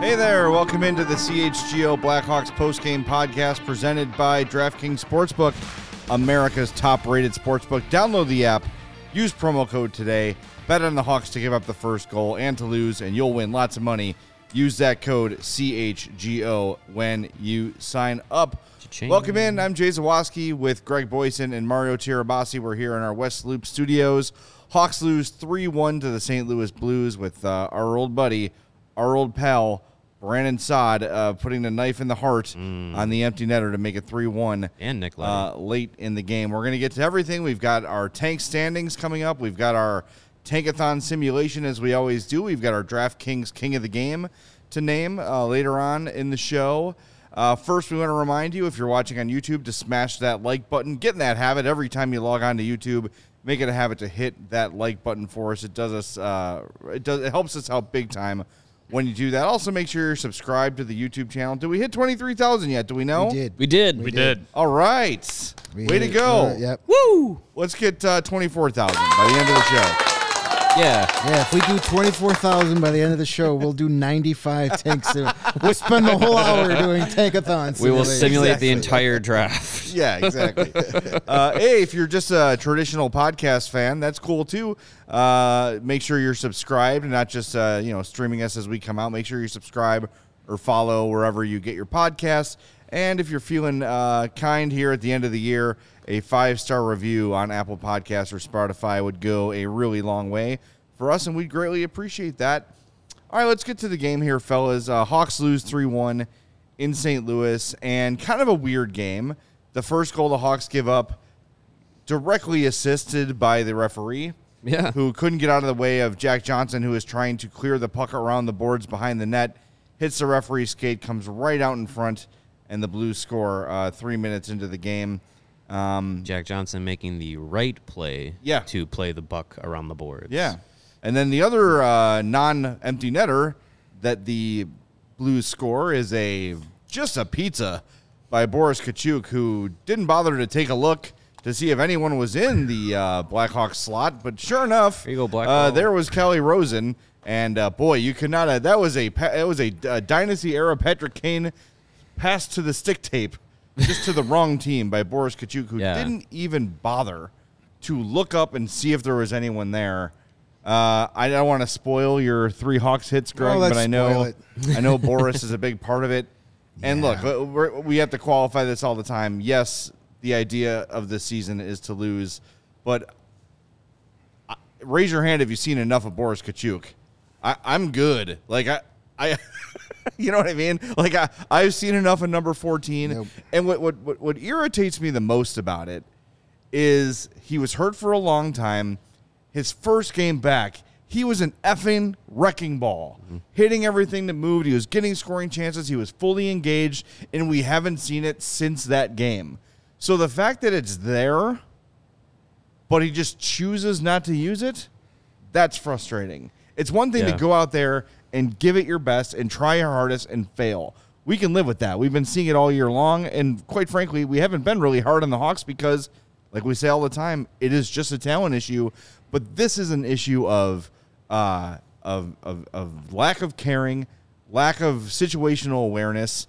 Hey there, welcome into the CHGO Blackhawks postgame podcast presented by DraftKings Sportsbook, America's top rated sportsbook. Download the app, use promo code today, bet on the Hawks to give up the first goal and to lose, and you'll win lots of money. Use that code CHGO when you sign up. Cha-ching. Welcome in. I'm Jay Zawaski with Greg Boysen and Mario Tirabassi. We're here in our West Loop studios. Hawks lose 3 1 to the St. Louis Blues with uh, our old buddy, our old pal, Brandon Saad, uh, putting the knife in the heart on the empty netter to make it 3 1 And Nick uh, late in the game. We're going to get to everything. We've got our tank standings coming up. We've got our tankathon simulation as we always do. We've got our DraftKings King of the Game to name uh, later on in the show. Uh, first, we want to remind you if you're watching on YouTube to smash that like button. Get in that habit every time you log on to YouTube. Make it a habit to hit that like button for us. It does us. Uh, it does. It helps us out big time when you do that. Also, make sure you're subscribed to the YouTube channel. Did we hit twenty three thousand yet? Do we know? We did. we did. We We did. All right. We Way to it. go. Uh, yep. Woo! Let's get uh, 24,000 by the end of the show. Yeah. Yeah, if we do 24,000 by the end of the show, we'll do 95 tanks. we'll spend the whole hour doing tankathons. We will simulations. simulate the entire draft. Yeah, exactly. uh, hey, if you're just a traditional podcast fan, that's cool too. Uh, make sure you're subscribed and not just uh, you know streaming us as we come out. Make sure you subscribe or follow wherever you get your podcasts. And if you're feeling uh, kind here at the end of the year, a five star review on Apple Podcasts or Spotify would go a really long way for us, and we'd greatly appreciate that. All right, let's get to the game here, fellas. Uh, Hawks lose 3 1 in St. Louis, and kind of a weird game. The first goal the Hawks give up, directly assisted by the referee, Yeah. who couldn't get out of the way of Jack Johnson, who is trying to clear the puck around the boards behind the net. Hits the referee's skate, comes right out in front, and the Blues score uh, three minutes into the game. Um, Jack Johnson making the right play Yeah. to play the buck around the boards. Yeah. And then the other uh, non-empty netter that the Blues score is a just a pizza by Boris Katchouk, who didn't bother to take a look to see if anyone was in the uh, Blackhawks slot, but sure enough, There go, uh, there was Kelly Rosen, and uh, boy, you could not. Uh, that was a pa- it was a, uh dynasty era Patrick Kane pass to the stick tape, just to the wrong team by Boris Katchouk, who Yeah. didn't even bother to look up and see if there was anyone there. Uh, I don't want to spoil your three Hawks hits, Greg, Oh, but I know. I know Boris is a big part of it. And look, we're, we have to qualify this all the time. Yes, the idea of the season is to lose, but raise your hand if you've seen enough of Boris Katchouk. I, I'm good. Like I, I, you know what I mean? Like I, I've seen enough of number 14. Nope. And what, what what what irritates me the most about it is he was hurt for a long time. His first game back, he was an effing wrecking ball, hitting everything that moved. He was getting scoring chances. He was fully engaged, and we haven't seen it since that game. So the fact that it's there, but he just chooses not to use it, that's frustrating. It's one thing Yeah. to go out there and give it your best and try your hardest and fail. We can live with that. We've been seeing it all year long, and quite frankly, we haven't been really hard on the Hawks because, like we say all the time, it is just a talent issue. But this is an issue of uh, of, of of lack of caring, lack of situational awareness.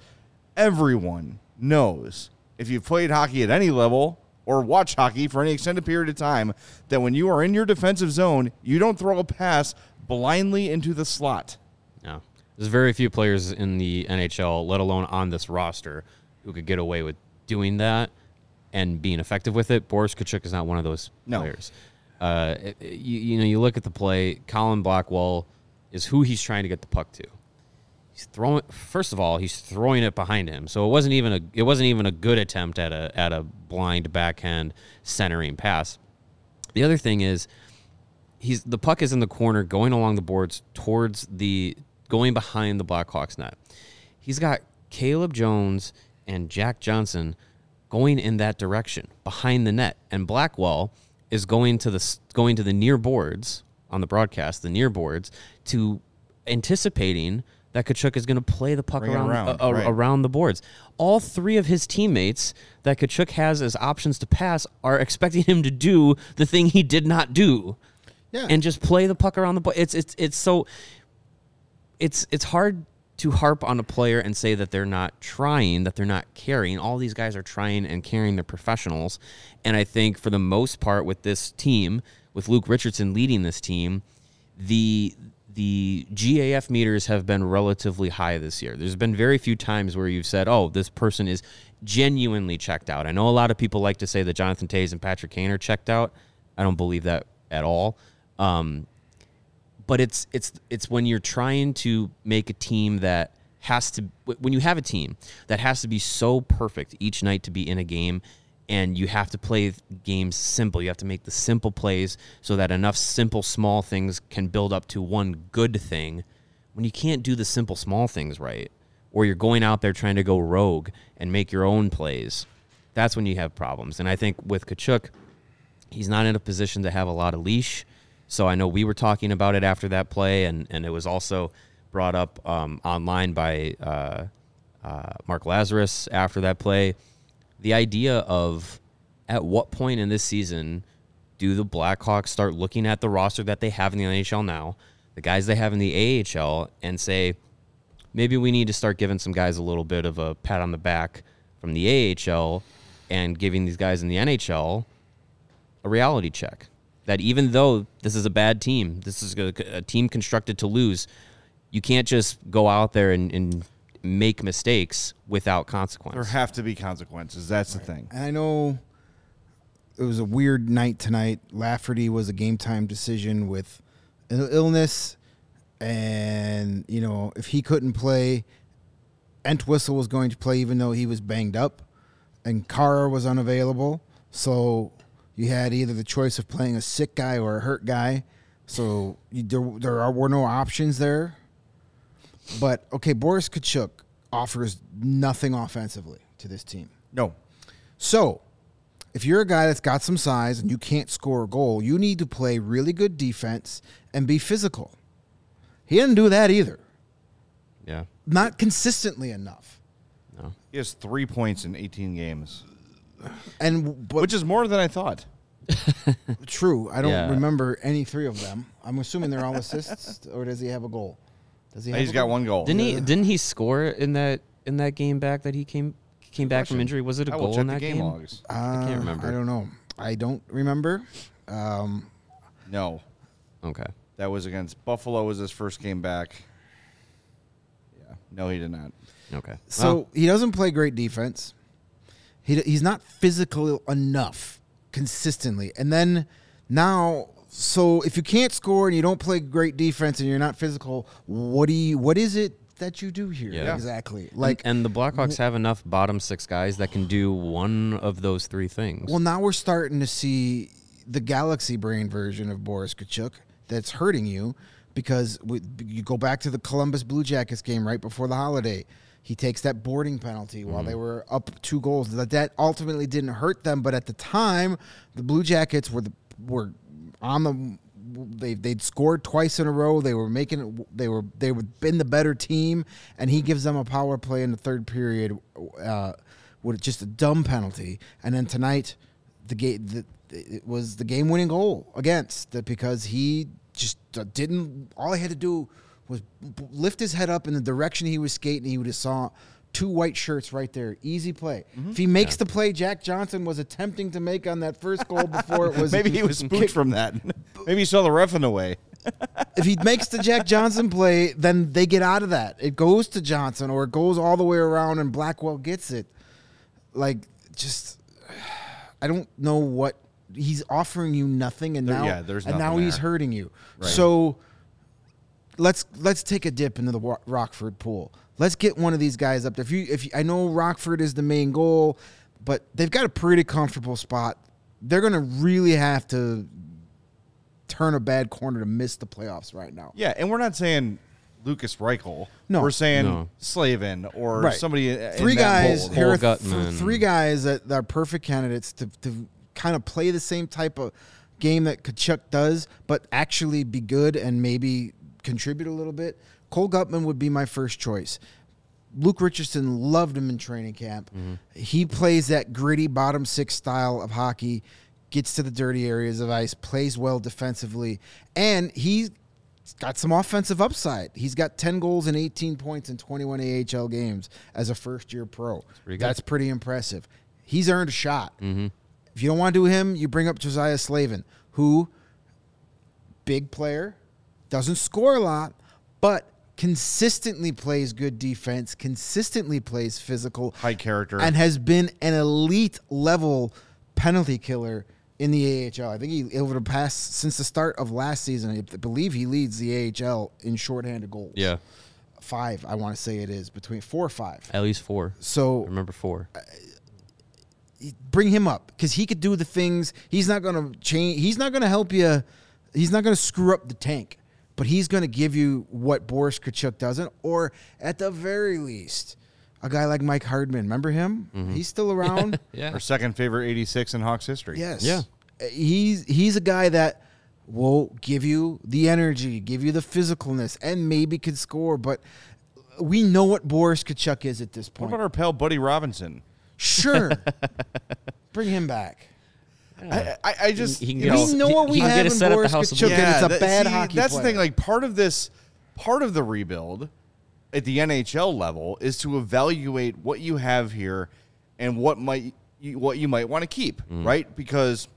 Everyone knows if you've played hockey at any level, or watch hockey for any extended period of time that when you are in your defensive zone, you don't throw a pass blindly into the slot. No. There's very few players in the NHL, let alone on this roster, who could get away with doing that and being effective with it. Boris Katchouk is not one of those No. players. Uh, it- it- you, you know, you look at the play. Colin Blackwell is who he's trying to get the puck to. He's throwing. First of all, he's throwing it behind him, so it wasn't even a. It wasn't even a good attempt at a at a blind backhand centering pass. The other thing is, he's the puck is in the corner going along the boards towards the going behind the Blackhawks net. He's got Caleb Jones and Jack Johnson going in that direction behind the net and Blackwell is going to the going to the near boards on the broadcast, the near boards to anticipating that Katchouk is going to play the puck around around, uh, uh, right. around the boards. All three of his teammates that Katchouk has as options to pass are expecting him to do the thing he did not do Yeah. and just play the puck around the board. It's it's it's so it's it's hard to harp on a player and say that they're not trying, that they're not caring. All these guys are trying and caring. They're professionals, and I think for the most part with this team, with Luke Richardson leading this team, the the GAF meters have been relatively high this year. There's been very few times where you've said, "Oh, this person is genuinely checked out." I know a lot of people like to say that Jonathan Toews and Patrick Kane are checked out. I don't believe that at all. Um, but it's it's it's when you're trying to make a team that has to when you have a team that has to be so perfect each night to be in a game and you have to play games simple. You have to make the simple plays so that enough simple small things can build up to one good thing. When you can't do the simple small things right or you're going out there trying to go rogue and make your own plays that's when you have problems. And i think with Katchouk he's not in a position to have a lot of leash. So I know we were talking about it after that play, and, and it was also brought up um, online by uh, uh, Mark Lazerus after that play. The idea of at what point in this season do the Blackhawks start looking at the roster that they have in the NHL now, the guys they have in the AHL, and say, maybe we need to start giving some guys a little bit of a pat on the back from the AHL and giving these guys in the NHL a reality check that even though this is a bad team, this is a, a team constructed to lose, you can't just go out there and, and make mistakes without consequence. There have to be consequences. That's the thing. And I know it was a weird night tonight. Lafferty was a game time decision with an illness, and you know if he couldn't play, Entwistle was going to play even though he was banged up, and Carr was unavailable. So you had either the choice of playing a sick guy or a hurt guy. So you, there there are, were no options there. But okay, Boris Katchouk offers nothing offensively to this team. No. So, if you're a guy that's got some size and you can't score a goal, you need to play really good defense and be physical. He didn't do that either. yeah. Not consistently enough. No. He has three points in 18 games, And but which is more than I thought. true, I don't Yeah. remember any three of them. I'm assuming they're all assists, or does he have a goal? Does he? Have He's a got goal? one goal. Didn't he? Didn't he score in that in that game back that he came came back from injury? Was it a I goal in that game game? logs. Uh, can't remember. I don't know. I don't remember. Um, No, Okay. that was against Buffalo. Was his first game back? Yeah. No, he did not. Okay. So Well, he doesn't play great defense. He he's not physical enough consistently. And then now, so if you can't score and you don't play great defense and you're not physical, what do you? What is it that you do here Yeah. exactly? like, Like, and the Blackhawks have enough bottom six guys that can do one of those three things. well, now we're starting to see the galaxy brain version of Boris Katchouk that's hurting you because we, you go back to the Columbus Blue Jackets game right before the holiday. He takes that boarding penalty while they were up two goals. That that ultimately didn't hurt them, but at the time, the Blue Jackets were the, were on the they they'd scored twice in a row. They were making it. They were they were been the better team, and he gives them a power play in the third period uh, with just a dumb penalty. And then tonight, the game the, it was the game winning goal against that because he just uh, didn't. All he had to do was lift his head up in the direction he was skating. He would have saw two white shirts right there. Easy play. Mm-hmm. If he makes the play Jack Johnson was attempting to make on that first goal before it was Maybe he was spooked kick- from that. Maybe he saw the ref in the way. if he makes the Jack Johnson play, then they get out of that. It goes to Johnson or it goes all the way around and Blackwell gets it. Like just I don't know what he's offering you nothing and There- now yeah, there's and now nothing he's hurting you. So let's let's take a dip into the Rockford pool. Let's get one of these guys up there. If you if you, I know Rockford is the main goal, but they've got a pretty comfortable spot. They're going to really have to turn a bad corner to miss the playoffs right now. Yeah, and we're not saying Lucas Reichel. No. we're saying No. Slavin or Right. somebody. three that guys mold. here are th- three guys that, that are perfect candidates to, to kind of play the same type of game that Katchouk does, but actually be good and maybe contribute a little bit. Cole Guttman would be my first choice. Luke Richardson loved him in training camp. Mm-hmm. He plays that gritty bottom six style of hockey, gets to the dirty areas of ice, plays well defensively, and he's got some offensive upside. He's got 10 goals and 18 points in 21 AHL games as a first year pro. pretty. That's pretty impressive. He's earned a shot. Mm-hmm. If you don't want to do him, you bring up Josiah Slavin, who big player, doesn't score a lot, but consistently plays good defense, consistently plays physical, High character. and has been an elite level penalty killer in the AHL. I think he over the past since the start of last season, I believe he leads the AHL in shorthanded goals. Yeah, five, I want to say it is between four or five. at least four. I So remember four. Uh, bring him up because he could do the things. He's not going to change. He's not going to help you. He's not going to screw up the tank, but he's going to give you what Boris Katchouk doesn't, or at the very least, a guy like Mike Hardman. Remember him? He's still around. Yeah, Our second favorite 86 in Hawks history. yes. Yeah. Uh, He's he's a guy that will give you the energy, give you the physicalness, and maybe could score. But we know what Boris Katchouk is at this point. What about our pal Buddy Robinson? Sure, bring him back. I, I, I just He can We get all- know what we he have get a in set at the Boris House of Katchouk, Blues. and it's a that- bad see, hockey That's the thing. Like part of this, part of the rebuild at the NHL level is to evaluate what you have here and what might you, what you might want to keep, Mm. right? Because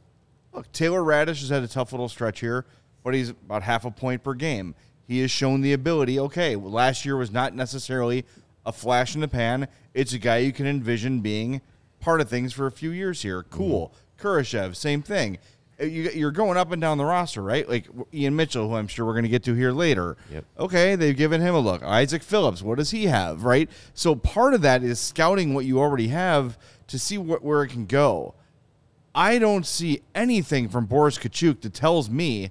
look, Taylor Raddysh has had a tough little stretch here, but he's about half a point per game. He has shown the ability. Okay, well, last year was not necessarily a flash in the pan. It's a guy you can envision being part of things for a few years here. Cool. Kurashev, same thing. Uh, You, you're going up and down the roster, right? Like Ian Mitchell, who I'm sure we're going to get to here later. Yep. Okay, they've given him a look. Isaac Phillips, what does he have, right? So part of that is scouting what you already have to see what, where it can go. I don't see anything from Boris Katchouk that tells me,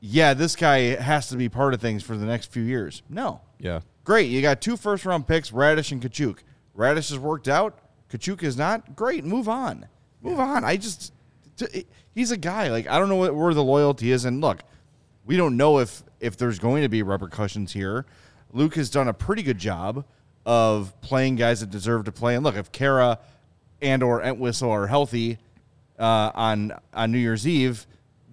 yeah, this guy has to be part of things for the next few years. No. Yeah. Great. You got two first round picks, Raddysh and Katchouk. Raddysh has worked out. Katchouk is not. Great. Move on. Move on. I just, he's a guy. Like, I don't know what, where the loyalty is. And look, we don't know if, if there's going to be repercussions here. Luke has done a pretty good job of playing guys that deserve to play. And look, if Khaira and or Entwistle are healthy uh, on on New Year's Eve,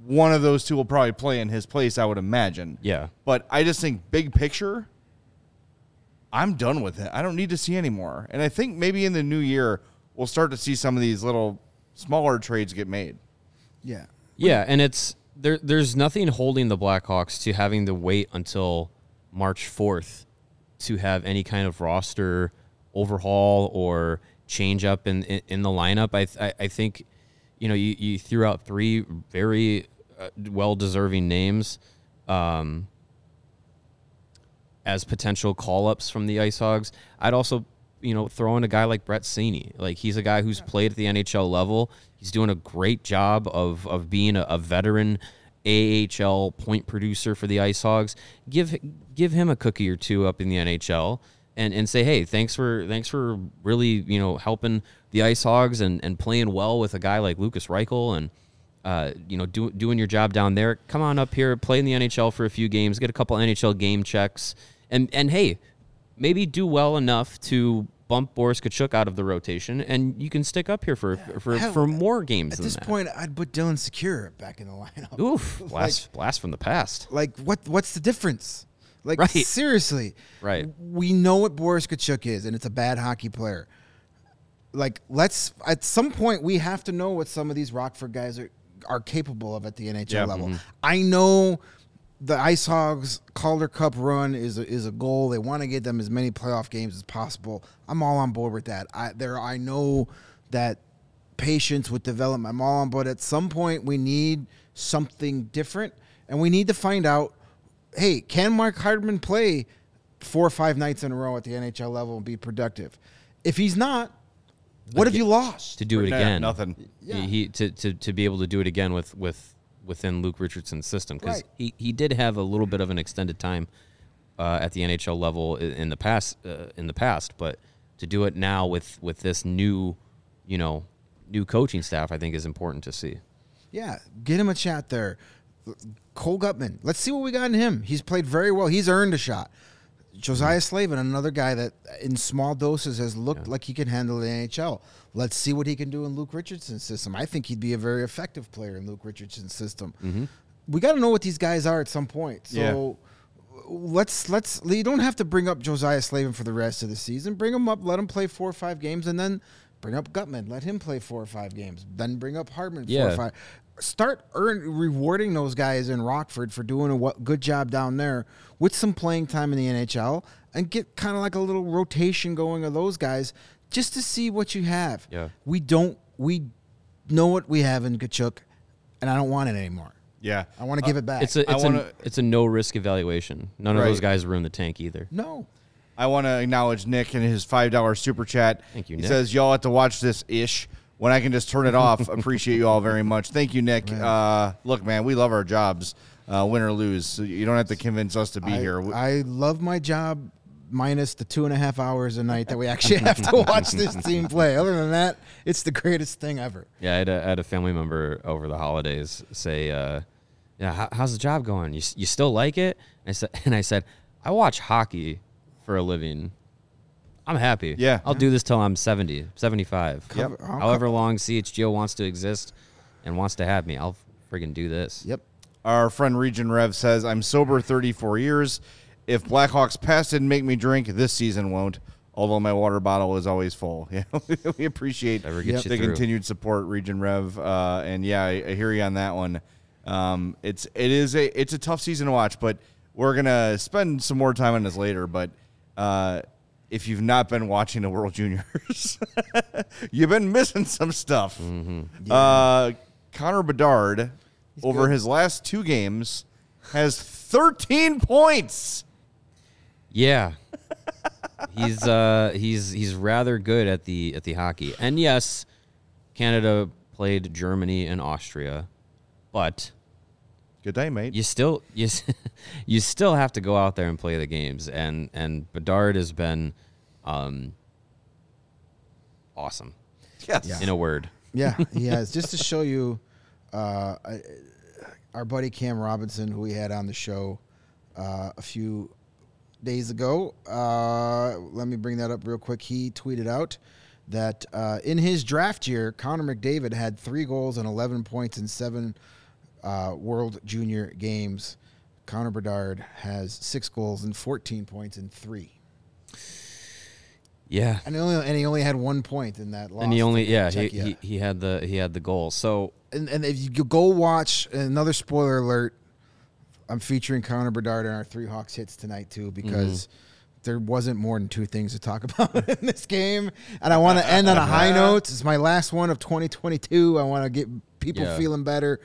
one of those two will probably play in his place, I would imagine. Yeah. But I just think big picture, I'm done with it. I don't need to see anymore. And I think maybe in the new year we'll start to see some of these little smaller trades get made. Yeah. Yeah, and it's there. There's nothing holding the Blackhawks to having to wait until March 4th to have any kind of roster overhaul or change up in in, in the lineup. I, th- I I think you know you, you threw out three very uh, well deserving names. Um, as potential call ups from the Ice Hogs. I'd also, you know, throw in a guy like Brett Seney. Like he's a guy who's played at the NHL level. He's doing a great job of of being a, a veteran AHL point producer for the Ice Hogs. Give give him a cookie or two up in the NHL. And, and say, hey, thanks for thanks for really you know helping the Ice Hogs and, and playing well with a guy like Lucas Reichel and uh, you know, do, doing your job down there. Come on up here, play in the NHL for a few games, get a couple NHL game checks, and and hey, maybe do well enough to bump Boris Katchouk out of the rotation, and you can stick up here for for, for more games. At this that. point, I'd put Dylan Sikura back in the lineup. oof, blast blast from the past. Like what? What's the difference? Like Right. seriously, Right. We know what Boris Katchouk is, and it's a bad hockey player. Like let's at some point we have to know what some of these Rockford guys are are capable of at the NHL Yeah. level. Mm-hmm. I know the Ice Hogs Calder Cup run is a, is a goal. They want to get them as many playoff games as possible. I'm all on board with that. I there I know that patience with development. I'm all on board. At some point, we need something different, and we need to find out. Hey, can Mark Hardman play four or five nights in a row at the NHL level and be productive? If he's not, what have you lost? to do it again. nothing. Yeah. He, he to, to to be able to do it again with with within Luke Richardson's system because Right. he he did have a little bit of an extended time uh, at the NHL level in the past uh, in the past, but to do it now with with this new, you know, new coaching staff, I think is important to see. Yeah, get him a chat there. Cole Guttman. Let's see what we got in him. He's played very well. He's earned a shot. Josiah mm-hmm. Slavin, another guy that in small doses has looked like he can handle the NHL. Let's see what he can do in Luke Richardson's system. I think he'd be a very effective player in Luke Richardson's system. Mm-hmm. We got to know what these guys are at some point. So let's let's you don't have to bring up Josiah Slavin for the rest of the season. Bring him up, let him play four or five games, and then bring up Guttman, let him play four or five games. Then bring up Hardman four or five. Start earn, rewarding those guys in Rockford for doing a what, good job down there with some playing time in the NHL, and get kind of like a little rotation going of those guys just to see what you have. Yeah. we don't we know what we have in Katchouk, and I don't want it anymore. Yeah. I want to give it back. It's a it's wanna- a it's a no risk evaluation. None of those guys were in the tank either. no. I want to acknowledge Nick and his five dollar super chat. Thank you, He Nick. says y'all have to watch this ish when I can just turn it off. Appreciate you all very much. Thank you, Nick. Uh, look, man, we love our jobs, uh, win or lose. So you don't have to convince us to be I, here. I love my job minus the two and a half hours a night that we actually have to watch this team play. Other than that, it's the greatest thing ever. Yeah, I had a, I had a family member over the holidays say, uh, "Yeah, how, how's the job going? You, you still like it?" And I said, "And I said, I watch hockey for a living. I'm happy. Yeah. I'll do this till I'm 70, 75. Cover- I'll However long CHGO wants to exist and wants to have me, I'll friggin' do this. Yep. Our friend Region Rev says, I'm sober 34 years. If Blackhawks past didn't make me drink, this season won't. Although my water bottle is always full. Yeah, we appreciate gets the continued support, Region Rev. Uh, and yeah, I, I hear you on that one. Um, it's it is a it's a tough season to watch, but we're gonna spend some more time on this later. But uh, if you've not been watching the World Juniors, you've been missing some stuff. Uh, Connor Bedard, over his last two games, has 13 points. Yeah. he's uh he's he's rather good at the at the hockey. And yes, Canada played Germany and Austria, but Good day, mate. you still you you still have to go out there and play the games and and Bedard has been um awesome Yes. in a word. Yeah, he has. Just to show you, uh, our buddy Cam Robinson, who we had on the show uh, a few days ago. Uh, let me bring that up real quick. He tweeted out that uh, in his draft year, Connor McDavid had three goals and 11 points in seven uh, World Junior games. Connor Bedard has six goals and 14 points in three. Yeah. And, he only, and he only had one point in that loss. And he only yeah, he, he he had the he had the goal. So and, and if you go watch another spoiler alert, I'm featuring Connor Bedard in our three Hawks hits tonight too because there wasn't more than two things to talk about in this game, and I want to end on a high note. It's my last one of 2022. I want to get people Yeah. feeling better.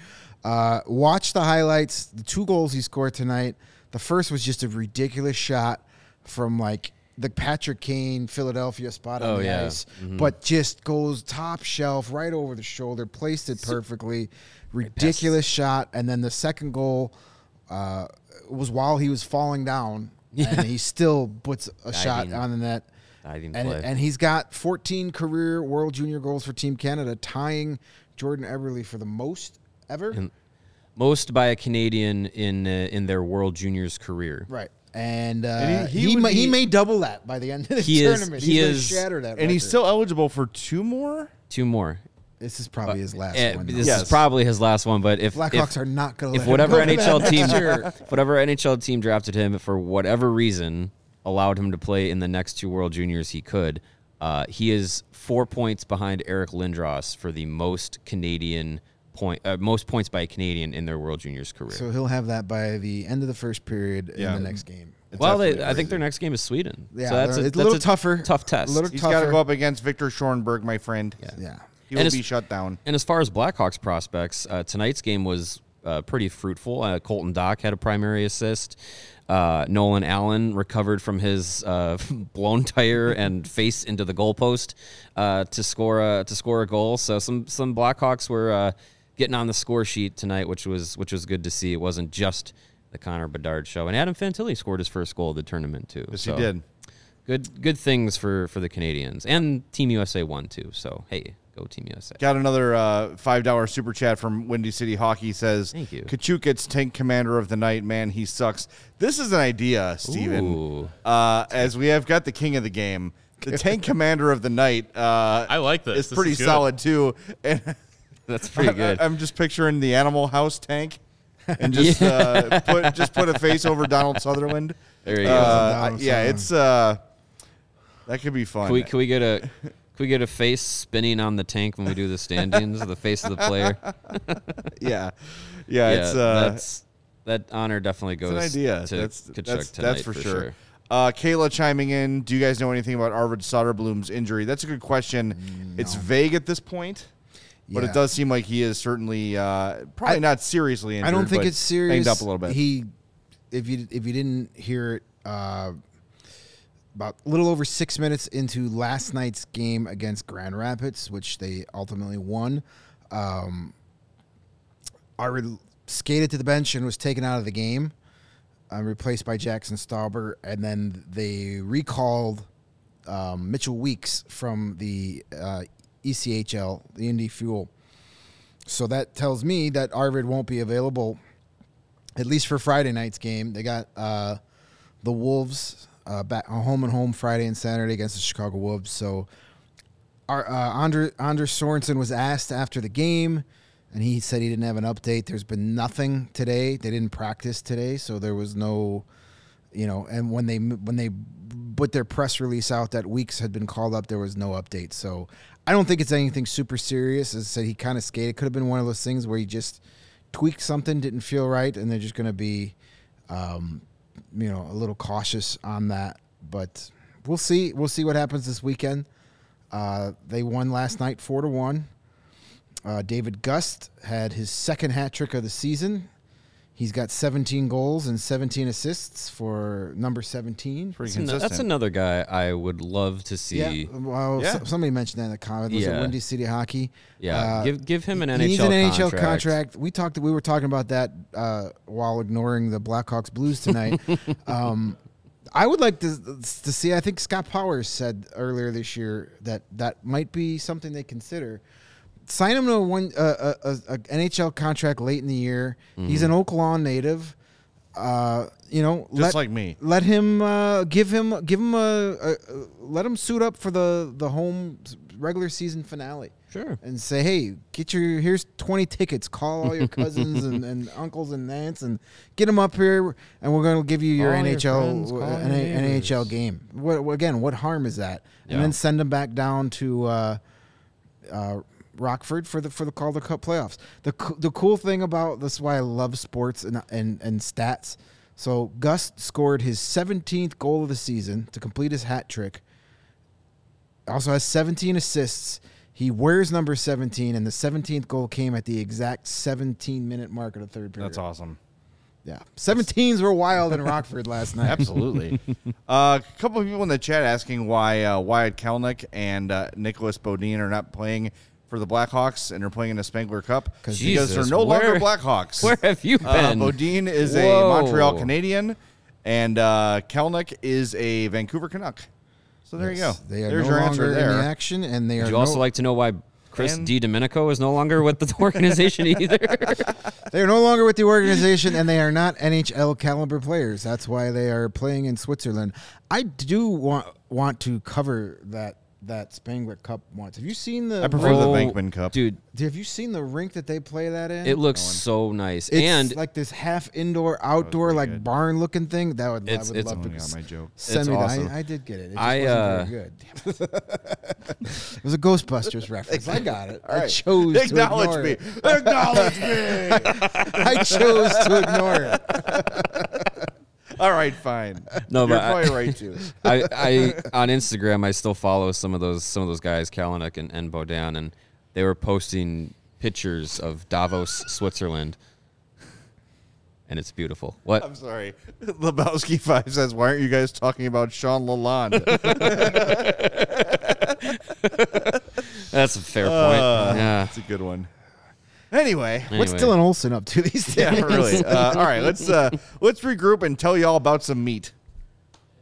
Uh, watch the highlights. The two goals he scored tonight. The first was just a ridiculous shot from like the Patrick Kane Philadelphia spot on Oh, the yeah. ice, but just goes top shelf right over the shoulder, placed it perfectly. Ridiculous shot, and then the second goal uh, was while he was falling down, and he still puts a shot on the net. And, play. and he's got 14 career World Junior goals for Team Canada, tying Jordan Eberle for the most ever. And- most by a Canadian in uh, in their World Juniors career. right. And, uh, And he- he, he he, would may, he may double that by the end of the He is- tournament. he he's is- going shatter that. and he's still eligible for two more. Two more. This is probably his last Eh, one. this Yes. is probably his last one. But if Blackhawks if, are not going to if let whatever him go NHL that team, year. whatever NHL team drafted him for whatever reason allowed him to play in the next two World Juniors, he could. Uh, he is four points behind Eric Lindros for the most Canadian point, uh, most points by a Canadian in their World Juniors career. So he'll have that by the end of the first period Yeah. in the next game. well, they, I think their next game is Sweden. Yeah, so that's a, it's a that's little tougher. tough test. A little He's got to go up against Victor Schoenberg, my friend. Yeah. He And will as- be shut down. And as far as Blackhawks prospects, uh, tonight's game was uh, pretty fruitful. Uh, Colton Dach had a primary assist. Uh, Nolan Allan recovered from his uh, blown tire and face into the goalpost uh, to score a to score a goal. So some some Blackhawks were uh, getting on the score sheet tonight, which was which was good to see. It wasn't just the Connor Bedard show, and Adam Fantilli scored his first goal of the tournament too. Yes, So he did. Good good things for for the Canadians and Team USA won too. So hey, go Team USA. Got another uh, five dollar super chat from Windy City Hockey. Says, Thank you. Katchouk gets tank commander of the night. Man, he sucks. This is an idea, Steven. Uh, as we have got the king of the game, the tank commander of the night. Uh, I like this. It's pretty is solid too. And That's pretty good. I, am just picturing the Animal House tank, and just uh, put just put a face over Donald Sutherland. There you go. Uh, Donald yeah, it's uh, that could be fun. Can we, can we get a can we get a face spinning on the tank when we do the standings? the face of the player. yeah, yeah, it's uh, that's that honor definitely It's goes an idea. to that's Katchouk that's, tonight that's for, sure. Uh, Kayla chiming in. Do you guys know anything about Arvid Soderblom's injury? That's a good question. It's vague at this point, but Yeah. it does seem like he is certainly uh, probably I- not seriously injured. I don't think it's serious. Banged up a little bit. He, if you if you didn't hear it, uh, about a little over six minutes into last night's game against Grand Rapids, which they ultimately won, um, Arvid skated to the bench and was taken out of the game, uh, replaced by Jackson Stauber, and then they recalled um, Mitchell Weeks from the uh, ECHL, the Indy Fuel. So that tells me that Arvid won't be available at least for Friday night's game. They got uh, the Wolves uh, back home and home Friday and Saturday against the Chicago Wolves. So our uh, Anders, Sorensen was asked after the game, and he said he didn't have an update. There's been nothing today. They didn't practice today, so there was no, you know. And when they when they put their press release out that Weeks had been called up, there was no update. So I don't think it's anything super serious. As I said, he kind of skated. It Could have been one of those things where he just tweaked something, didn't feel right, and they're just going to be, um, you know, a little cautious on that. But we'll see. We'll see what happens this weekend. Uh, they won last night, four to one. Uh, David Gust had his second hat trick of the season. He's got 17 goals and 17 assists for number 17. Pretty That's, ano- consistent. that's another guy I would love to see. Yeah, well, Yeah. so- somebody mentioned that in the comment. Was it Yeah. Windy City Hockey? Yeah, Uh, give give him an he NHL needs an NHL contract. contract. We talked. We were talking about that uh, while ignoring the Blackhawks Blues tonight. um, I would like to to see. I think Scott Powers said earlier this year that that might be something they consider. Sign him to a one uh, a, a, NHL contract late in the year. He's an Oak Lawn native. Uh, you know, Just let, like me. Let him uh, give him give him a, a, a let him suit up for the the home regular season finale Sure. and say, "Hey, get your here's twenty tickets. Call all your cousins and, and uncles and aunts and get them up here, and we're going to give you your your NHL friends, uh, your neighbors." NHL game. What again? What harm is that? And then send them back down to uh, uh, Rockford for the for the Calder Cup playoffs. The co- the cool thing about this is why I love sports and and and stats. So Gus scored his 17th goal of the season to complete his hat trick. Also has 17 assists. He wears number 17, and the 17th goal came at the exact 17 minute mark of the third period. That's awesome. Yeah, 17s were wild in Rockford last night. Absolutely. uh, a couple of people in the chat asking why uh, Wyatt Kalynuk and uh, Nicolas Beaudin are not playing for the Blackhawks and are playing in the Spengler Cup because Jesus, they're no where- longer Blackhawks. Where have you Uh, been? Beaudin is a Montreal Canadian, and uh, Kalynuk is a Vancouver Canuck. So there you go. They are There's no your longer answer in the there. action, and they are Would you also like to know why Chris And- DiDomenico is no longer with the organization either? they are no longer with the organization, and they are not NHL caliber players. That's why they are playing in Switzerland. I do want want to cover that that Spengler Cup once. Have you seen the? I prefer the Bankman Cup. dude. Have you seen the rink that they play that in? It looks so nice, It's and like this half indoor, outdoor, pretty like good. barn looking thing. That would It's- I would it's- love Oh, to got my joke. send me. awesome. I, I did get it. It just I, wasn't uh, very good. it was a Ghostbusters reference. I got it. I right. chose to Acknowledge ignore me. it. Acknowledge me. I chose to ignore it. All right, fine. No, You're but I- probably right too. I, I on Instagram I still follow some of those some of those guys, Kalynuk and, and Beaudin, and they were posting pictures of Davos, Switzerland, and it's beautiful. What? I'm sorry. Lebowski Five says, "Why aren't you guys talking about Sean Lalonde?" That's a fair point. Uh, Yeah. That's a good one. Anyway, What's Anyway. Dylan Olsen up to these days? yeah, really. Uh, all right, let's uh, let's regroup and tell you all about some meat.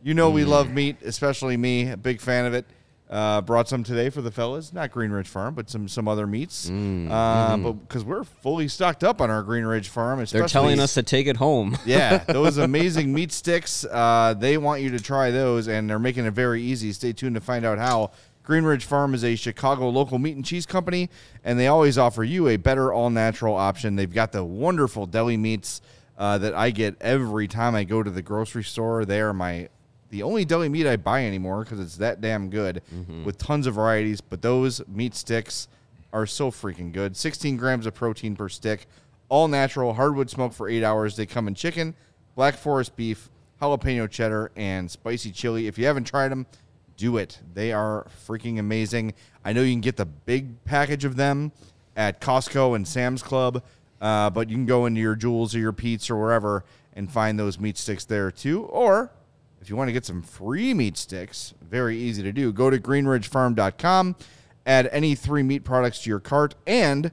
You know we love meat, especially me, a big fan of it. Uh, brought some today for the fellas, not Green Ridge Farm, but some some other meats. Uh, But because we're fully stocked up on our Green Ridge Farm, They're especially telling us to take it home. yeah, those amazing meat sticks. Uh, they want you to try those, and they're making it very easy. Stay tuned to find out how. Green Ridge Farm is a Chicago local meat and cheese company, and they always offer you a better all natural option. They've got the wonderful deli meats uh, that I get every time I go to the grocery store. They are my the only deli meat I buy anymore because it's that damn good with tons of varieties. But those meat sticks are so freaking good. 16 grams of protein per stick, all natural, hardwood smoked for eight hours. They come in chicken, black forest beef, jalapeno cheddar, and spicy chili. If you haven't tried them, do it. They are freaking amazing. I know you can get the big package of them at Costco and Sam's Club, uh, but you can go into your Jewels or your Pete's or wherever and find those meat sticks there too. Or if you want to get some free meat sticks, very easy to do. Go to greenridgefarm.com, add any three meat products to your cart, and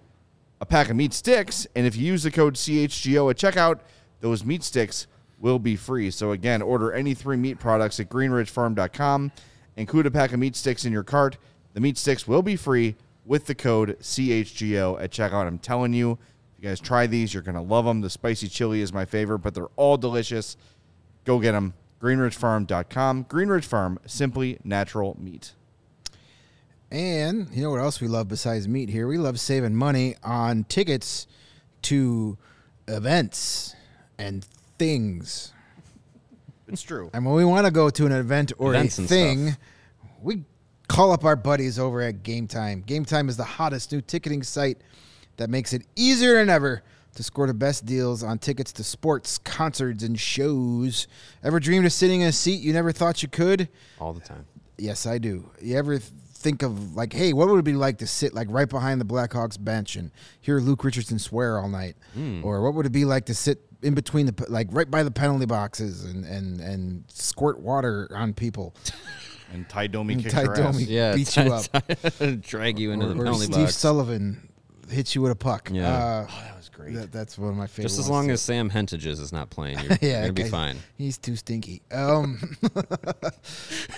a pack of meat sticks. And if you use the code CHGO at checkout, those meat sticks will be free. So again, order any three meat products at greenridgefarm.com, include a pack of meat sticks in your cart. The meat sticks will be free with the code CHGO at checkout. I'm telling you, if you guys try these, you're going to love them. The spicy chili is my favorite, but they're all delicious. Go get them. GreenridgeFarm.com. Greenridge Farm, simply natural meat. And you know what else we love besides meat here? We love saving money on tickets to events and things. It's true. And when we want to go to an event or Events a and thing, stuff. we call up our buddies over at Game Time. Game Time is the hottest new ticketing site that makes it easier than ever to score the best deals on tickets to sports, concerts, and shows. Ever dreamed of sitting in a seat you never thought you could? all the time. Yes, I do. You ever think of like, hey, what would it be like to sit like right behind the Blackhawks bench and hear Luke Richardson swear all night, hmm. or what would it be like to sit in between the like right by the penalty boxes and and and squirt water on people? And Ty Domi kicks Ty your Domi ass. Yeah, beat you up, drag you into or, the or penalty Steve box. Sullivan hits you with a puck. Yeah. Uh, Oh, that was great. that, that's one of my favorite. Just as long too. as Sam Hentages is not playing, you're, yeah, you're gonna be fine. He's too stinky. Um,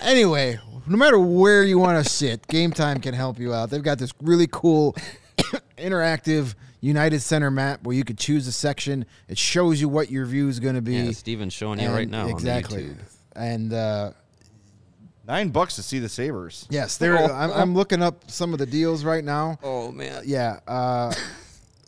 anyway, no matter where you want to sit, Game Time can help you out. They've got this really cool interactive United Center map where you could choose a section. It shows you what your view is going to be. Yeah, Steven's showing you right now exactly. on the YouTube. And uh, Nine bucks to see the Sabres. yes, there. I'm, I'm looking up some of the deals right now. Oh man, Yeah. Uh,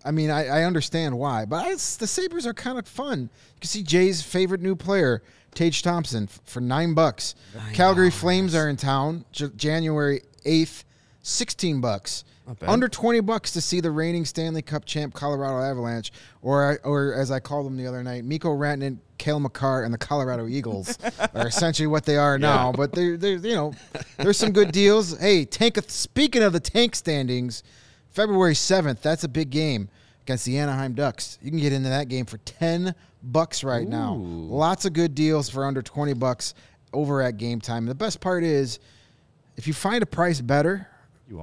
I mean, I, I understand why, but it's, the Sabres are kind of fun. You can see Jay's favorite new player, Tage Thompson, for nine bucks. Calgary Flames are in town J- January 8th, 16 bucks. Under 20 bucks to see the reigning Stanley Cup champ Colorado Avalanche, or or as I called them the other night, Mikko Rantanen, Cale Makar, and the Colorado Eagles are essentially what they are now. But they're, they're you know there's some good deals. Hey, tank. Speaking of the tank standings, February 7th, that's a big game against the Anaheim Ducks. You can get into that game for 10 bucks right now. Lots of good deals for under 20 bucks over at Game Time. The best part is if you find a price better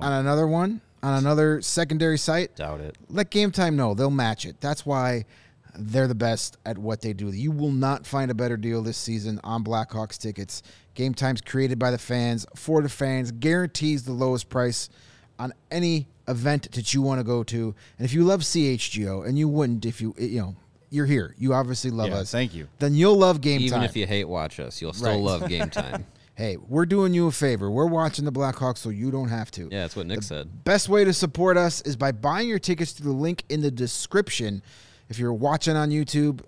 on another one, on another secondary site, doubt it. let Game Time know. They'll match it. That's why they're the best at what they do. You will not find a better deal this season on Blackhawks tickets. Game Time's created by the fans, for the fans, guarantees the lowest price on any event that you want to go to. And if you love CHGO, and you wouldn't if you, you know, you're here. You obviously love Yeah, us. thank you. Then you'll love Game Even Time. Even if you hate watch us, you'll still Right. love game time. Hey, we're doing you a favor. We're watching the Blackhawks so you don't have to. Yeah, that's what Nick said. Best way to support us is by buying your tickets through the link in the description. If you're watching on YouTube,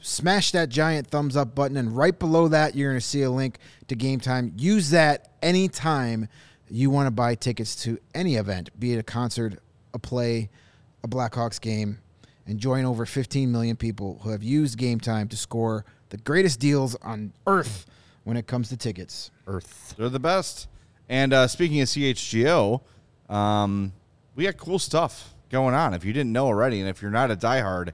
smash that giant thumbs up button, and right below that, you're going to see a link to Game Time. Use that anytime you want to buy tickets to any event, be it a concert, a play, a Blackhawks game, and join over 15 million people who have used Game Time to score the greatest deals on earth when it comes to tickets. Earth. They're the best. And uh, speaking of CHGO, um, we got cool stuff going on. If you didn't know already, and if you're not a diehard,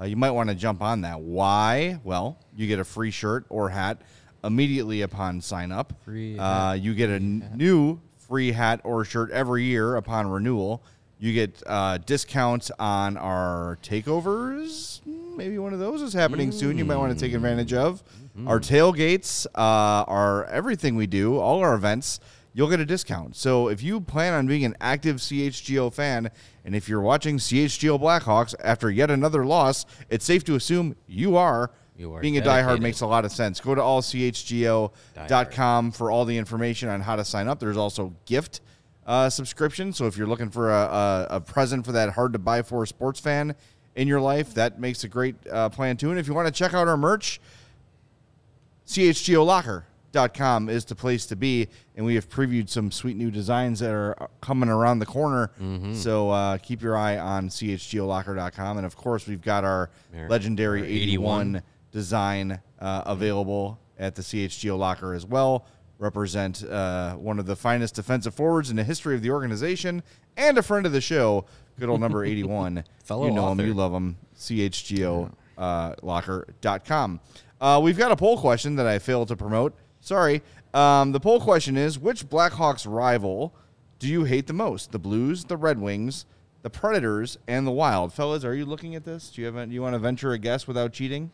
uh, you might want to jump on that. Why? Well, you get a free shirt or hat immediately upon sign up. Free uh, you get a n- new free hat or shirt every year upon renewal. You get uh, discounts on our takeovers. Maybe one of those is happening soon. You might want to take advantage of. Our tailgates uh, are everything we do, all our events. You'll get a discount. So if you plan on being an active CHGO fan, and if you're watching CHGO Blackhawks after yet another loss, it's safe to assume you are. You are being a diehard makes a lot of sense. Go to allchgo.com for all the information on how to sign up. There's also gift uh, subscription. So if you're looking for a, a, a present for that hard to buy for sports fan in your life, that makes a great uh, plan too. And if you want to check out our merch, chgolocker.com is the place to be. And we have previewed some sweet new designs that are coming around the corner. Mm-hmm. So uh, keep your eye on chgolocker.com. And of course, we've got our legendary our 81, 81 design uh, available at the CHGO Locker as well. Represent uh, one of the finest defensive forwards in the history of the organization and a friend of the show, good old number 81. Fellow you know him, you love him. CHGO uh, locker.com. Uh, we've got a poll question that I failed to promote. Sorry. Um, the poll question is which Blackhawks rival do you hate the most? The Blues, the Red Wings, the Predators, and the Wild. Fellas, are you looking at this? Do you have a, do you want to venture a guess without cheating?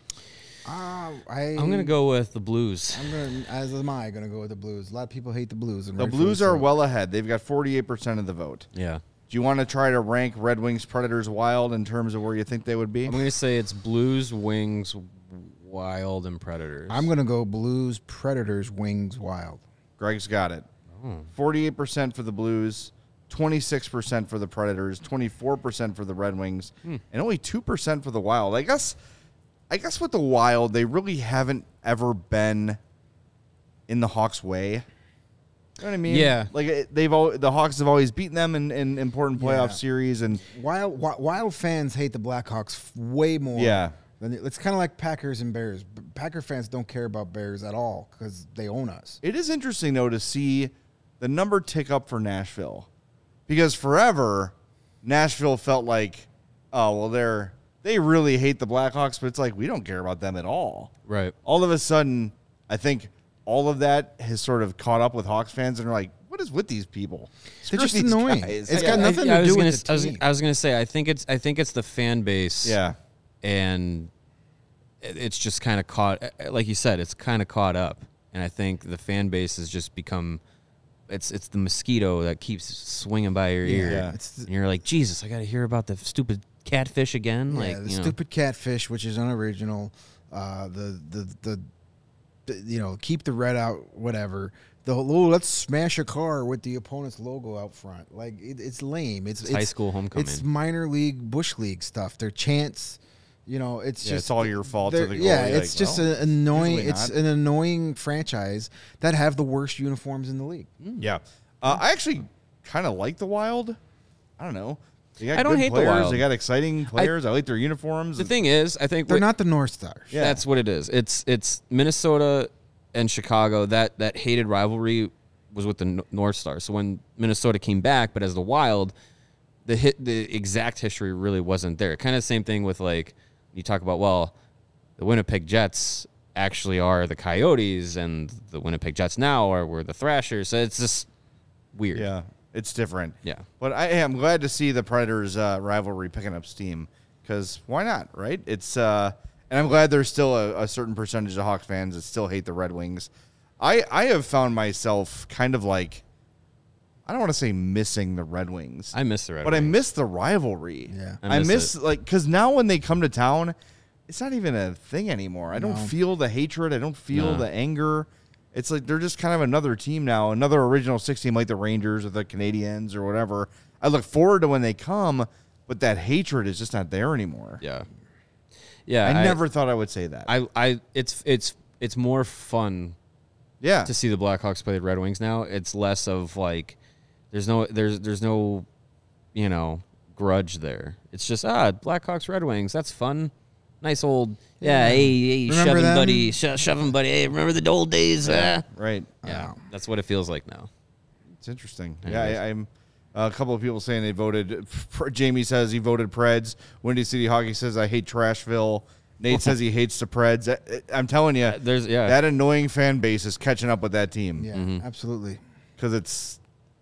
Uh, I, I'm gonna go with the Blues. I'm gonna, as am I, gonna go with the Blues. A lot of people hate the Blues. And The Blues are so. well ahead. They've got 48% of the vote. Yeah. Do you want to try to rank Red Wings, Predators, Wild in terms of where you think they would be? I'm gonna say it's Blues, Wings, Wild, and Predators. I'm gonna go Blues, Predators, Wings, Wild. Greg's got it. 48% for the Blues, 26% for the Predators, 24% for the Red Wings, hmm. and only 2% for the Wild. I guess I guess with the Wild, they really haven't ever been in the Hawks way. You know what I mean? Yeah. Like it- they've al- the Hawks have always beaten them in, in important playoff Yeah. series and Wild, Wi- Wild fans hate the Blackhawks f- way more. Yeah. Than it's kind of like Packers and Bears. Packer fans don't care about Bears at all because they own us. It is interesting though to see the number tick up for Nashville, because forever Nashville felt like, oh well, they're they really hate the Blackhawks, but it's like we don't care about them at all. Right. All of a sudden, I think all of that has sort of caught up with Hawks fans, and they're like, what is with these people? They're just annoying. guys. It's yeah. got nothing I, I to was do gonna, with the I was, team. I was gonna say I think it's I think it's the fan base. yeah. and it- it's just kind of caught like you said it's kind of caught up and i think the fan base has just become it's it's the mosquito that keeps swinging by your ear Yeah. It's the- and you're like jesus i gotta hear about the stupid catfish again like the you know. stupid catfish, which is unoriginal. Uh, the, the the the you know keep the red out, whatever. The whole, oh, let's smash a car with the opponent's logo out front. Like it, it's lame. It's, It's high school homecoming. It's minor league, bush league stuff. Their chants. You know, it's Yeah, just it's all your fault to they're- the Yeah, goalie, it's like, just well, an annoying. It's not. an annoying franchise that have the worst uniforms in the league. Yeah. Uh, I actually kind of like the Wild. I don't know. They got I don't good hate the players. Wild. They got exciting players. I, like their uniforms. the thing is i think They're what- not the North Stars. Yeah. That's what it is. It's it's Minnesota and Chicago. That that hated rivalry was with the North Stars. So when Minnesota came back, but as the Wild, the hit the exact history really wasn't there. Kind of the same thing with like you talk about. Well, the Winnipeg Jets actually are the Coyotes, and the Winnipeg Jets now are were the Thrashers. So it's just weird. Yeah, it's different. Yeah. but I am glad to see the Predators uh, rivalry picking up steam because why not, right? It's uh, and I'm glad there's still a, a certain percentage of Hawks fans that still hate the Red Wings. I I have found myself kind of like I don't want to say missing the Red Wings, I miss the Red Wings. but I miss the rivalry. Yeah. I I miss, miss like because now when they come to town, it's not even a thing anymore. I don't No. feel the hatred. I don't feel No. the anger. It's like they're just kind of another team now, another original six team like the Rangers or the Canadiens or whatever. I look forward to when they come, but that hatred is just not there anymore. Yeah. Yeah. I, never thought I would say that. I, I, it's, it's, it's more fun yeah. to see the Blackhawks play the Red Wings now. It's less of like, there's no, there's, there's no, you know, grudge there. It's just ah, Blackhawks Red Wings. That's fun. Nice old yeah. Hey, hey, Remember shoving them? buddy, sho- shoving buddy. Hey, remember the old days? Yeah. right. yeah, that's what it feels like now. It's interesting. Yeah, I, I'm a couple of people saying they voted. Jamie says he voted Preds. Windy City Hockey says I hate Trashville. Nate says he hates the Preds. I- I'm telling you, There's yeah. that annoying fan base is catching up with that team Yeah, absolutely. because it's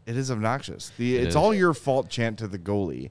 it is obnoxious. The it's is. all your fault. Chant to the goalie.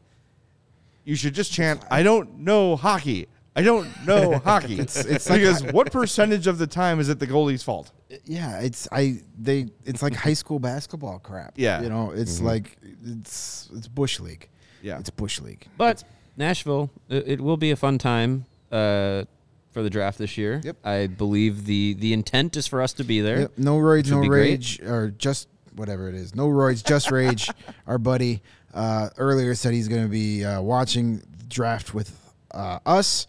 You should just chant. I don't know hockey. I don't know hockey. it's like- because what percentage of the time is it the goalie's fault? Yeah, it's I they it's like high school basketball crap. Yeah. you know, it's like it's it's bush league. Yeah. it's bush league. But Nashville, it, it will be a fun time uh, for the draft this year. Yep. I believe the the intent is for us to be there. Yep, no roids, would no be great. rage, or just whatever it is. No roids, just rage. Our buddy uh, earlier said he's going to be uh, watching the draft with uh, us.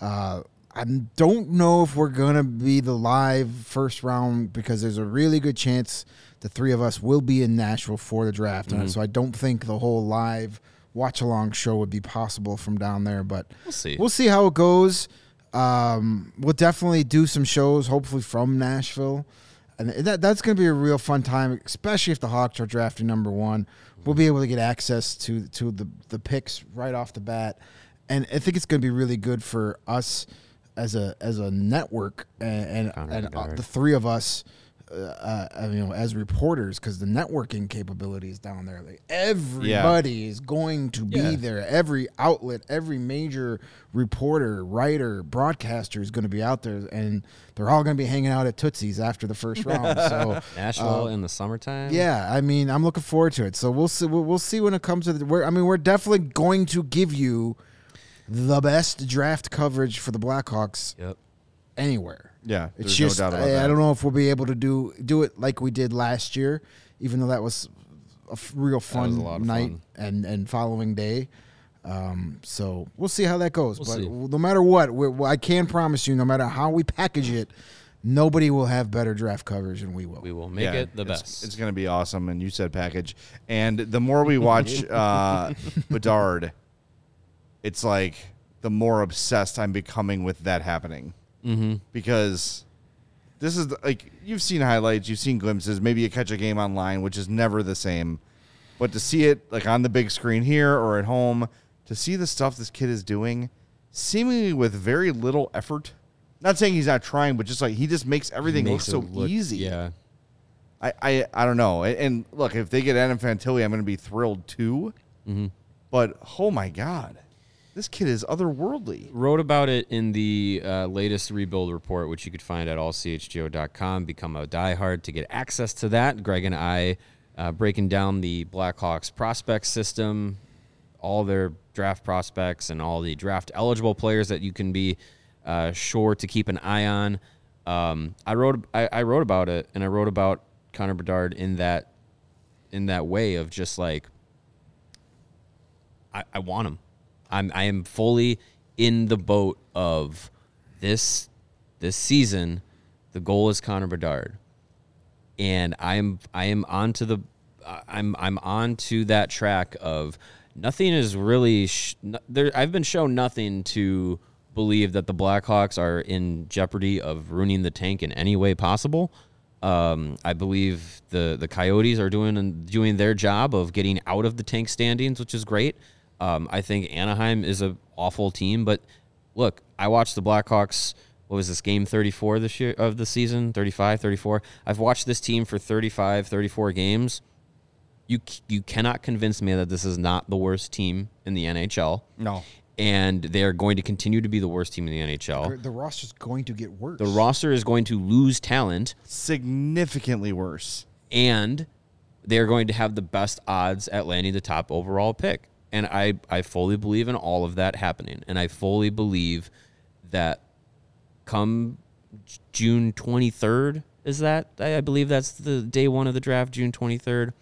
Uh, I don't know if we're going to be the live first round because there's a really good chance the three of us will be in Nashville for the draft. Mm-hmm. So I don't think the whole live watch along show would be possible from down there, but We'll see. We'll see how it goes. Um, we'll definitely do some shows, hopefully from Nashville, and that that's going to be a real fun time, especially if the Hawks are drafting number one. We'll be able to get access to to the the picks right off the bat, and I think it's going to be really good for us as a as a network and and, and uh, the three of us. Uh, uh, you know, as reporters, because the networking capabilities down there, like everybody is going to be Yeah. there. Every outlet, every major reporter, writer, broadcaster is going to be out there, and they're all going to be hanging out at Tootsie's after the first round. So, Nashville in the summertime. uh, yeah, I mean, I'm looking forward to it. So we'll see. We'll, we'll see when it comes to the. We're, I mean, we're definitely going to give you the best draft coverage for the Blackhawks Yep. anywhere. Yeah, It's just no doubt about I, that. I don't know if we'll be able to do do it like we did last year, even though that was a f- real fun a night fun. and and following day. Um, so we'll see how that goes. We'll but see. no matter what, we we- I can promise you, no matter how we package it, nobody will have better draft coverage than we will. We will make Yeah, it the it's- best. It's, going to be awesome. And you said package. And the more we watch uh, Bedard, it's like the more obsessed I'm becoming with that happening. Mm-hmm. Because this is like you've seen highlights, you've seen glimpses. Maybe you catch a game online, which is never the same. But to see it like on the big screen here or at home, to see the stuff this kid is doing, seemingly with very little effort. Not saying he's not trying, but just like he just makes everything Makes look so easy. Yeah. I, I, I don't know. And- And look, if they get Adam Fantilli, I'm going to be thrilled too. Mm-hmm. But oh my god, this kid is otherworldly. Wrote about it in the uh, latest rebuild report, which you could find at allchgo.com. Become a diehard to get access to that. Greg and I uh, breaking down the Blackhawks prospect system, all their draft prospects, and all the draft eligible players that you can be uh, sure to keep an eye on. Um, I wrote I, I wrote about it, and I wrote about Connor Bedard in that in that way of just like I, I want him. I'm I am fully in the boat of this this season. The goal is Connor Bedard, and I'm I am onto the I'm I'm on to that track of nothing is really sh- there. I've been shown nothing to believe that the Blackhawks are in jeopardy of ruining the tank in any way possible. Um, I believe the the Coyotes are doing doing their job of getting out of the tank standings, which is great. Um, I think Anaheim is a awful team, but look, I watched the Blackhawks. What was this game 34 this year of the season? 35, 34. I've watched this team for 35, 34 games. You you cannot convince me that this is not the worst team in the NHL. No. And they are going to continue to be the worst team in the NHL. The roster is going to get worse. The roster is going to lose talent Significantly worse. and they're going to have the best odds at landing the top overall pick. And I, I fully believe in all of that happening. And I fully believe that come June 23rd, is that. I, I believe that's the day one of the draft, June 23rd.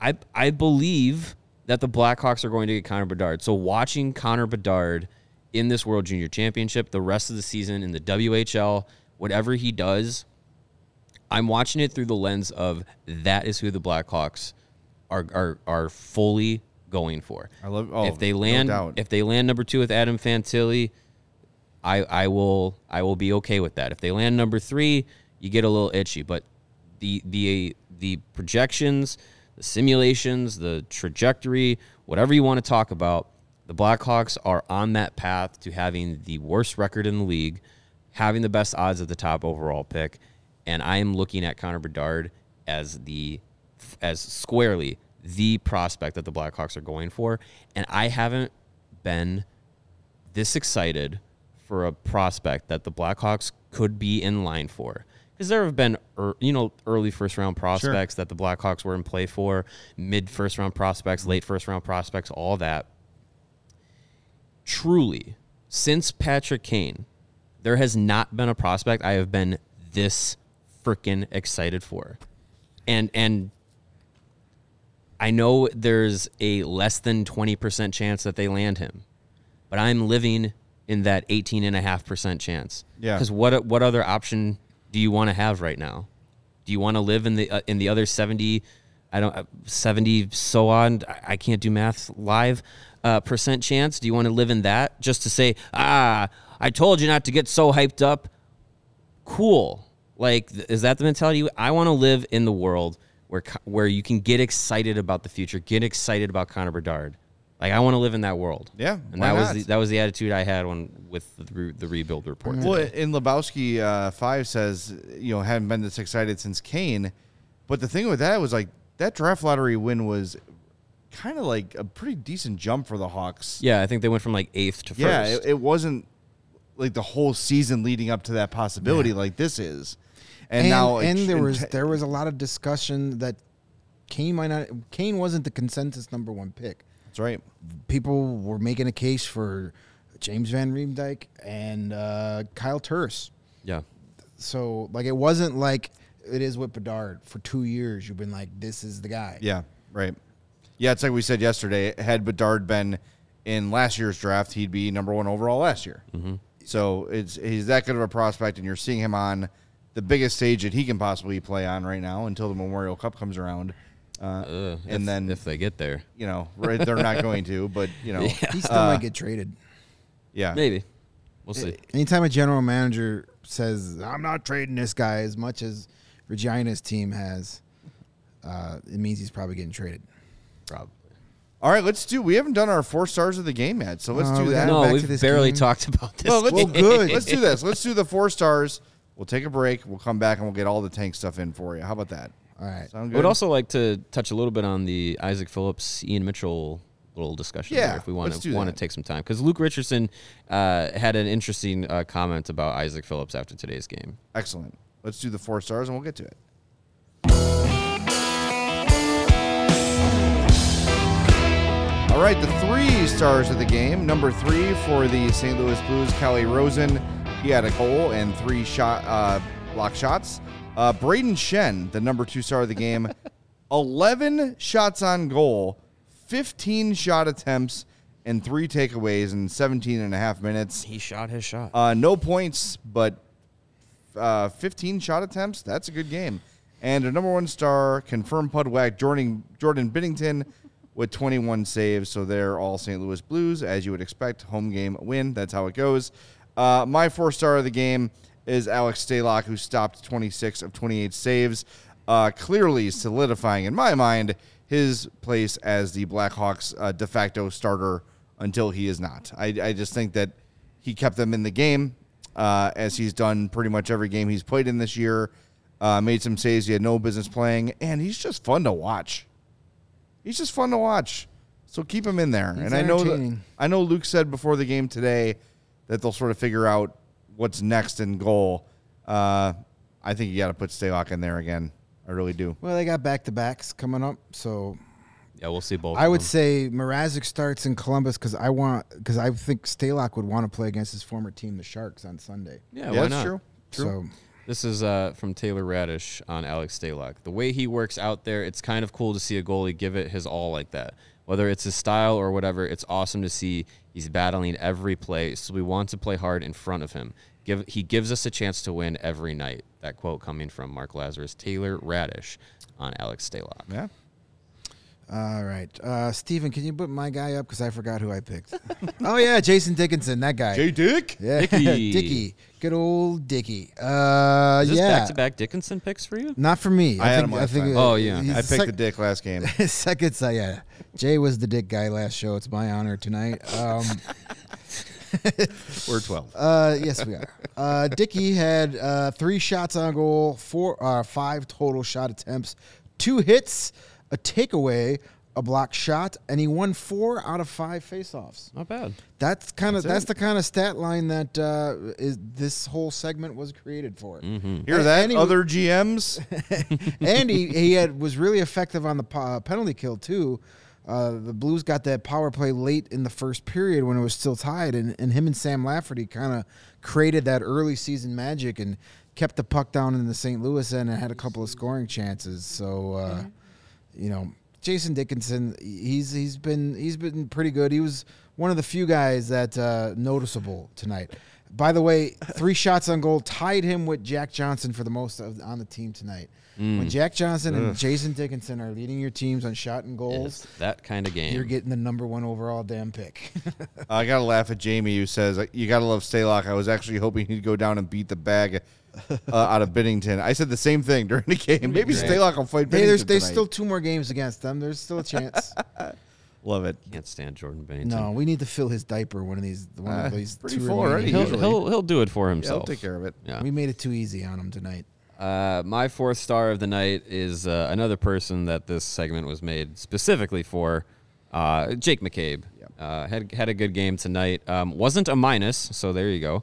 I I believe that the Blackhawks are going to get Connor Bedard. So watching Connor Bedard in this World Junior Championship, the rest of the season in the WHL, whatever he does, I'm watching it through the lens of that is who the Blackhawks are are are fully going for. I love- oh, if they land doubt. if they land number two with Adam Fantilli, I I will I will be okay with that. If they land number three, you get a little itchy. But the the the projections, the simulations, the trajectory, whatever you want to talk about, the Blackhawks are on that path to having the worst record in the league, having the best odds at the top overall pick, and I am looking at Connor Bedard as the as squarely the prospect that the Blackhawks are going for, and I haven't been this excited for a prospect that the Blackhawks could be in line for. Because there have been, er, you know, early first round prospects that the Blackhawks were in play for, mid first round prospects, late first round prospects, all that. Truly, since Patrick Kane, there has not been a prospect I have been this freaking excited for. And and I know there's a less than 20% chance that they land him, but I'm living in that 18.5% chance. Yeah. Because what, what other option do you want to have right now? Do you want to live in the uh, in the other 70, I don't uh, 70 so on? I, I can't do math live. Uh, percent chance? Do you want to live in that just to say, ah, I told you not to get so hyped up? cool. Like, is that the mentality? I want to live in the world where where you can get excited about the future, get excited about Connor Bedard. Like, I want to live in that world. Yeah, and that was not? the, that was the attitude I had when with the, the rebuild report. Well, today. in Lebowski uh, five says you know haven't been this excited since Kane, but the thing with that was like that draft lottery win was kind of like a pretty decent jump for the Hawks. yeah, I think they went from like eighth to first. Yeah, it, it wasn't like the whole season leading up to that possibility like this is, and, And, now and it- there was te- there was a lot of discussion that Kane might not. Kane wasn't the consensus number one pick. that's right. People were making a case for James van Riemsdyk and uh, Kyle Turris. yeah. So like it wasn't like it is with Bedard. For two years, you've been like, this is the guy. Yeah, right. Yeah, it's like we said yesterday. Had Bedard been in last year's draft, he'd be number one overall last year. Mm-hmm. So it's he's that good of a prospect, and you're seeing him on the biggest stage that he can possibly play on right now until the Memorial Cup comes around. Uh, Uh, and if- then if they get there, you know, right, they're not going to, but you know, yeah, He still might get traded. Yeah, maybe we'll see. Anytime a general manager says, "I'm not trading this guy," as much as Regina's team has, uh, it means he's probably getting traded. Probably. All right, let's do. We haven't done our four stars of the game yet, so let's Uh, do that. No, back we've this barely game. talked about this. Well, let's, Well, good. Let's do this. Let's do the four stars. We'll take a break. We'll come back and we'll get all the tank stuff in for you. How about that? All right. Sound I would also like to touch a little bit on the Isaac Phillips, Ian Mitchell little discussion. Yeah, there if we want to want to take some time because Luke Richardson uh, had an interesting uh, comment about Isaac Phillips after today's game. Excellent. Let's do the four stars and we'll get to it. All right, the three stars of the game. Number three for the St. Louis Blues, Calle Rosen. He had a goal and three shot uh, block shots. Uh, Brayden Schenn, the number two star of the game, 11 shots on goal, 15 shot attempts, and three takeaways in 17 and a half minutes. He shot his shot. Uh, no points, but uh, 15 shot attempts. That's a good game. And a number one star, confirmed Pudwack, Jordan, Jordan Binnington with 21 saves. So they're all St. Louis Blues, as you would expect. Home game win. That's how it goes. Uh, my four star of the game is Alex Stalock, who stopped 26 of 28 saves, uh, clearly solidifying, in my mind, his place as the Blackhawks uh, de facto starter until he is not. I, I just think that he kept them in the game, uh, as he's done pretty much every game he's played in this year. Uh, made some saves he had no business playing, and he's just fun to watch. He's just fun to watch. So keep him in there. He's and I know that. I know Luke said before the game today that they'll sort of figure out what's next in goal. Uh, I think you got to put Stalock in there again. I really do. Well, they got back to backs coming up, so yeah, we'll see both. I of would them. say Mrazek starts in Columbus because I want because I think Stalock would want to play against his former team, the Sharks, on Sunday. yeah, Yeah, why that's not? true. True. So This is uh, from Taylor Raddysh on Alex Stalock. The way he works out there, it's kind of cool to see a goalie give it his all like that. Whether it's his style or whatever, it's awesome to see he's battling every play. So we want to play hard in front of him. Give he gives us a chance to win every night. That quote coming from Mark Lazerus, Taylor Raddysh on Alex Stalock. Yeah. All right, uh, Steven, can you put my guy up because I forgot who I picked? oh yeah, Jason Dickinson, that guy. J Dick. yeah, Dicky. Dicky, good old Dicky. Uh, Is this yeah, back to back Dickinson picks for you? not for me. I had think, him I last think. time. uh, Oh, yeah. I picked sec- the Dick last game. Second, uh, yeah. Jay was the dick guy last show. It's my honor tonight. Um, We're twelve. uh, yes, we are. Uh, Dickey had uh, three shots on goal, four, uh, five total shot attempts, two hits, a takeaway, a block shot, and he won four out of five faceoffs. Not bad. That's kind of That's that's, the kind of stat line that uh, is this whole segment was created for. Mm-hmm. Hear that? And he- Other GMs. and he, he had was really effective on the uh, penalty kill too. Uh, the Blues got that power play late in the first period when it was still tied, and, and him and Sam Lafferty kind of created that early season magic and kept the puck down in the St. Louis end and had a couple of scoring chances. So, uh, you know, Jason Dickinson, he's he's been he's been pretty good. He was one of the few guys that uh, noticeable tonight. By the way, three shots on goal tied him with Jack Johnson for the most of, on the team tonight. When Jack Johnson and Jason Dickinson are leading your teams on shot and goals, It's that kind of game. you're getting the number one overall damn pick. I gotta laugh at Jamie who says you gotta love Stalock. I was actually hoping he'd go down and beat the bag uh, out of Binnington. I said the same thing during the game. Maybe great. Stalock will fight hey, Binnington there's there's still two more games against them. There's still a chance. love it. Can't stand Jordan Binnington. no, we need to fill his diaper one of these one Uh, of these pretty two full already, He'll, he'll he'll do it for Yeah, he'll take care of it. Yeah. We made it too easy on him tonight. Uh, my fourth star of the night is uh, another person that this segment was made specifically for. Uh, Jake McCabe uh, had had a good game tonight. Um, wasn't a minus, so there you go.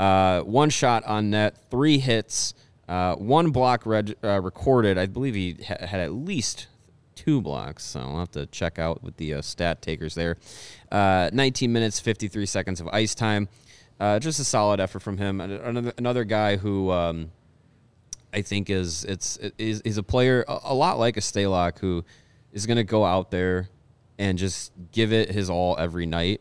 Uh, one shot on net, three hits, uh, one block reg- uh, recorded. I believe he ha- had at least two blocks, so I'll have to check out with the uh, stat takers there. Uh, 19 minutes, 53 seconds of ice time. Uh, just a solid effort from him. Another, another guy who um, I think is it's is is a player a, a lot like a Stalock who is going to go out there and just give it his all every night.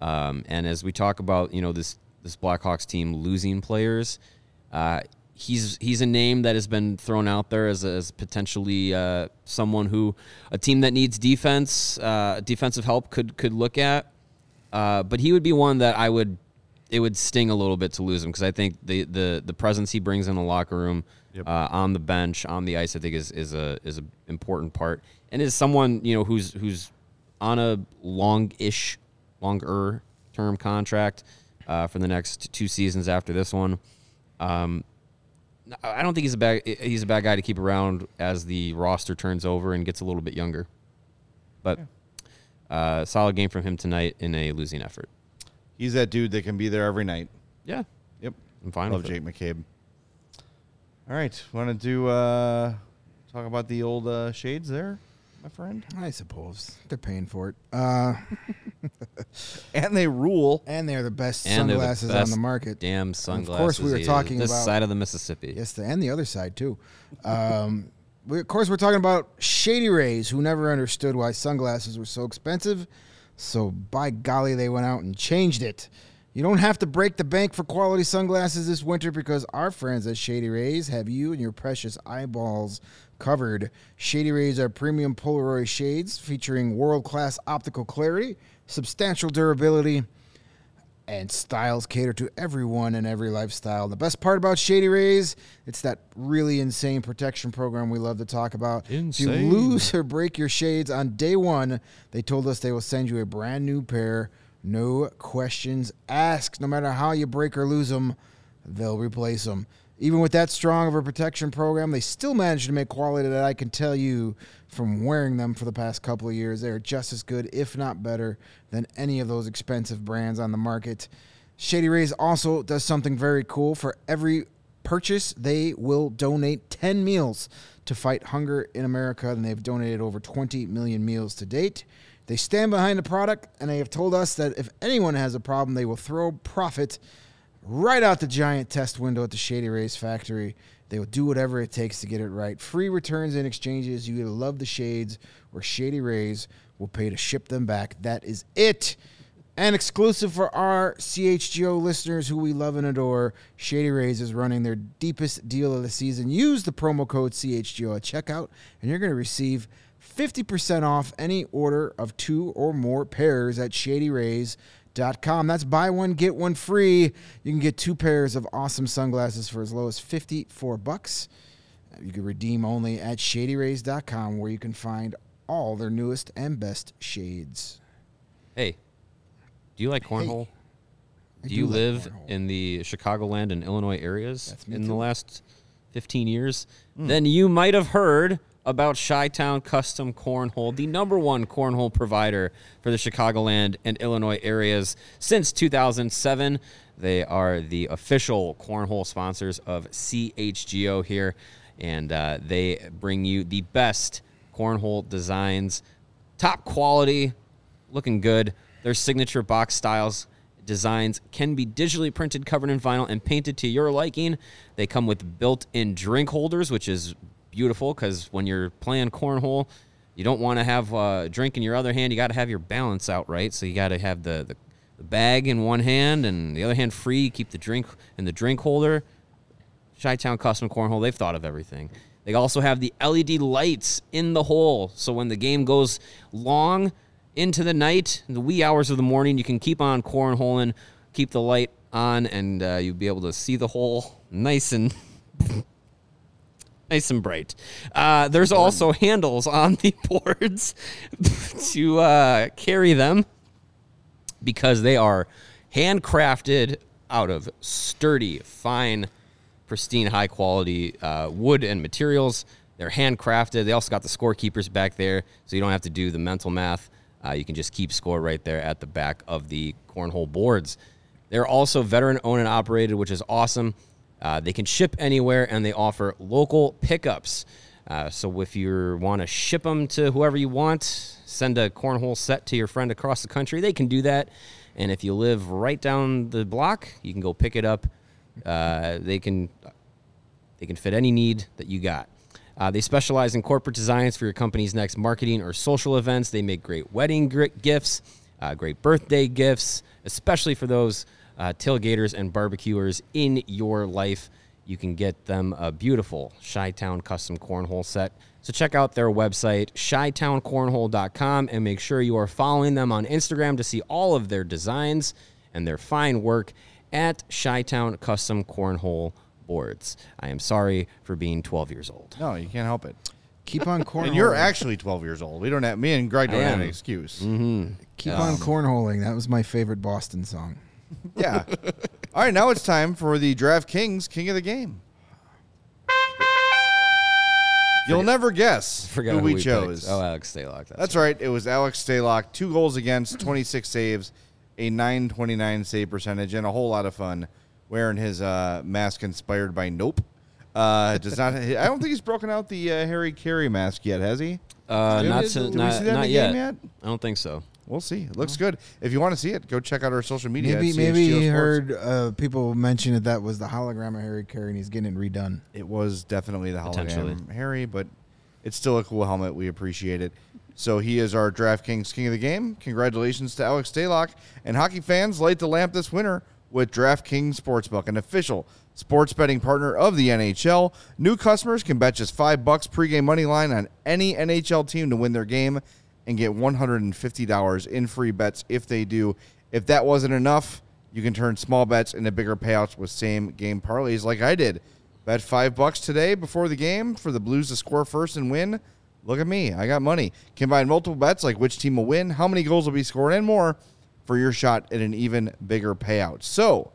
Um, and as we talk about, you know this this Blackhawks team losing players, uh, he's he's a name that has been thrown out there as, as potentially uh, someone who a team that needs defense uh, defensive help could could look at. Uh, but he would be one that I would it would sting a little bit to lose him because I think the, the the presence he brings in the locker room, uh, on the bench, on the ice, I think is is a is an important part, and is someone you know who's who's on a long-ish, longer term contract uh, for the next two seasons after this one. Um, I don't think he's a bad he's a bad guy to keep around as the roster turns over and gets a little bit younger, but uh, solid game from him tonight in a losing effort. He's that dude that can be there every night. Yeah, Yep. I'm fine Love with it. Jake McCabe. All right. Want to do uh, talk about the old uh, shades there, my friend? I suppose they're paying for it. Uh, And they rule. and they're the best And they're the sunglasses on the market. Damn sunglasses. Of course, we were is talking this about- side of the Mississippi. Yes, the, and the other side too. Um, we, of course, we're talking about Shady Rays, who never understood why sunglasses were so expensive. So by golly, they went out and changed it. You don't have to break the bank for quality sunglasses this winter because our friends at Shady Rays have you and your precious eyeballs covered. Shady Rays are premium Polaroid shades featuring world-class optical clarity, substantial durability, and styles cater to everyone and every lifestyle. The best part about Shady Rays, it's that really insane protection program we love to talk about. Insane. If you lose or break your shades on day one, they told us they will send you a brand new pair. No questions asked. No matter how you break or lose them, they'll replace them. Even with that strong of a protection program, they still manage to make quality that I can tell you from wearing them for the past couple of years. They're just as good, if not better, than any of those expensive brands on the market. Shady Rays also does something very cool. For every purchase, they will donate 10 meals to fight hunger in America, and they've donated over 20 million meals to date. They stand behind the product, and they have told us that if anyone has a problem, they will throw profit right out the giant test window at the Shady Rays factory. They will do whatever it takes to get it right. Free returns and exchanges. You either love the shades or Shady Rays will pay to ship them back. That is it. And exclusive for our CHGO listeners who we love and adore, Shady Rays is running their deepest deal of the season. Use the promo code CHGO at checkout, and you're going to receive 50% off any order of two or more pairs at shadyrays.com. That's buy one, get one free. You can get two pairs of awesome sunglasses for as low as 54 bucks. You can redeem only at shadyrays.com, where you can find all their newest and best shades. Hey, do you like cornhole? I do you like live cornhole. in the Chicagoland and Illinois areas That's me in the last 15 years? Hmm. Then you might have heard about Chi-Town Custom Cornhole, the number one cornhole provider for the Chicagoland and Illinois areas since 2007. They are the official cornhole sponsors of CHGO here, and uh, they bring you the best cornhole designs, top quality, looking good. Their signature box styles designs can be digitally printed, covered in vinyl, and painted to your liking. They come with built-in drink holders, which is beautiful because when you're playing cornhole, you don't want to have a drink in your other hand. You got to have your balance out right. So you got to have the, the the bag in one hand and the other hand free. Keep the drink in the drink holder. Chi-Town Custom Cornhole, they've thought of everything. They also have the LED lights in the hole, so when the game goes long into the night, in the wee hours of the morning, you can keep on cornholing, keep the light on, and uh, you'll be able to see the hole nice and nice and bright. Uh, there's also handles on the boards to uh, carry them because they are handcrafted out of sturdy, fine, pristine, high quality uh, wood and materials. They're handcrafted. They also got the scorekeepers back there, so you don't have to do the mental math. Uh, you can just keep score right there at the back of the cornhole boards. They're also veteran owned and operated, which is awesome. Uh, they can ship anywhere and they offer local pickups. Uh, so if you want to ship them to whoever you want, send a cornhole set to your friend across the country, they can do that. And if you live right down the block, you can go pick it up. Uh, they can they can fit any need that you got. Uh, they specialize in corporate designs for your company's next marketing or social events. They make great wedding gifts, uh, great birthday gifts, especially for those uh, tailgaters and barbecuers in your life. You can get them a beautiful Chi-Town custom cornhole set. So check out their website, shytowncornhole.com, and make sure you are following them on Instagram to see all of their designs and their fine work at Chi-Town Custom Cornhole Boards. I am sorry for being 12 years old. No, you can't help it. Keep on cornholing. And you're actually 12 years old. We don't have me and Greg don't I have am. an excuse. Keep on cornholing. That was my favorite Boston song. Yeah. All right, now it's time for the DraftKings King of the Game. You'll never guess Forgot who who we, picked. chose. Oh, Alex Stalock. That's, That's right. It was Alex Stalock. Two goals against, 26 saves, a 929 save percentage, and a whole lot of fun wearing his uh, mask inspired by Nope. Uh, does not. I don't think he's broken out the uh, Harry Caray mask yet, has he? Uh, Did not we- to, did we not, that in not the yet. yet? I don't think so. We'll see. It looks good. If you want to see it, go check out our social media. Maybe at maybe CHGO he Sports. heard uh, people mention that that was the hologram of Harry Caray and he's getting it redone. It was definitely the Potentially. hologram Harry, but it's still a cool helmet. We appreciate it. So he is our DraftKings King of the Game. Congratulations to Alex Stalock. And hockey fans, light the lamp this winter with DraftKings Sportsbook, an official sports betting partner of the NHL. New customers can bet just five bucks pregame money line on any NHL team to win their game and get $150 in free bets if they do. If that wasn't enough, you can turn small bets into bigger payouts with same game parlays like I did. Bet five bucks today before the game for the Blues to score first and win. Look at me. I got money. Combine multiple bets like which team will win, how many goals will be scored, and more for your shot at an even bigger payout. So,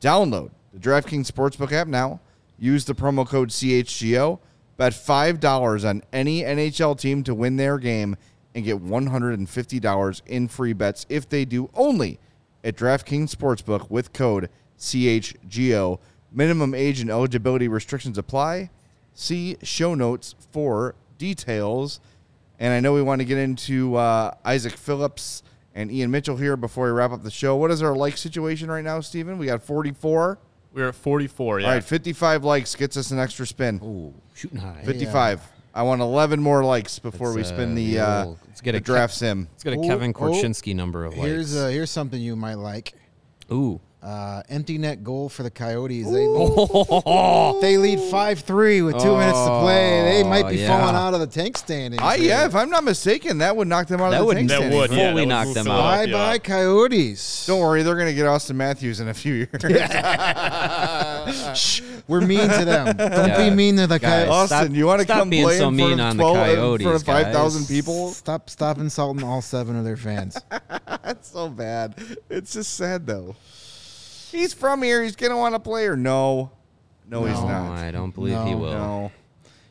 download the DraftKings Sportsbook app now. Use the promo code CHGO. Bet $5 on any NHL team to win their game and get $150 in free bets if they do only at DraftKings Sportsbook with code CHGO. Minimum age and eligibility restrictions apply. See show notes for details. And I know we want to get into uh, Isaac Phillips and Ian Mitchell here before we wrap up the show. What is our like situation right now, Stephen? We got 44. We're at 44. Yeah. All right, 55 likes gets us an extra spin. Ooh, shooting high. 55. I want 11 more likes before we Let's, spin uh, the, the uh, old- let's get the a draft Kev- sim. Let's get a Oh, Kevin oh. Korchinski number of likes. Here's uh, here's something you might like. Ooh. Uh, empty net goal for the Coyotes. They lead, they lead five three with two minutes to play. They might be Oh, falling out of the tank standings. I, here. yeah, if I'm not mistaken, that would knock them out That of the would- tank that standings. would, yeah, Fully that would knock move them out. Bye bye. Coyotes. Don't worry, they're going to get Auston Matthews in a few years. Shh, we're mean to them. Don't Yeah. be mean to the Guys. Coyotes. Auston, Stop- you want to stop come being play so in front mean of on the 12 in front Coyotes, of 5,000 people? Stop stop insulting all seven of their fans. That's so bad. It's just sad, though. He's from here. He's going to want to play or no? No, he's No. No, not. I don't believe he No. will. No.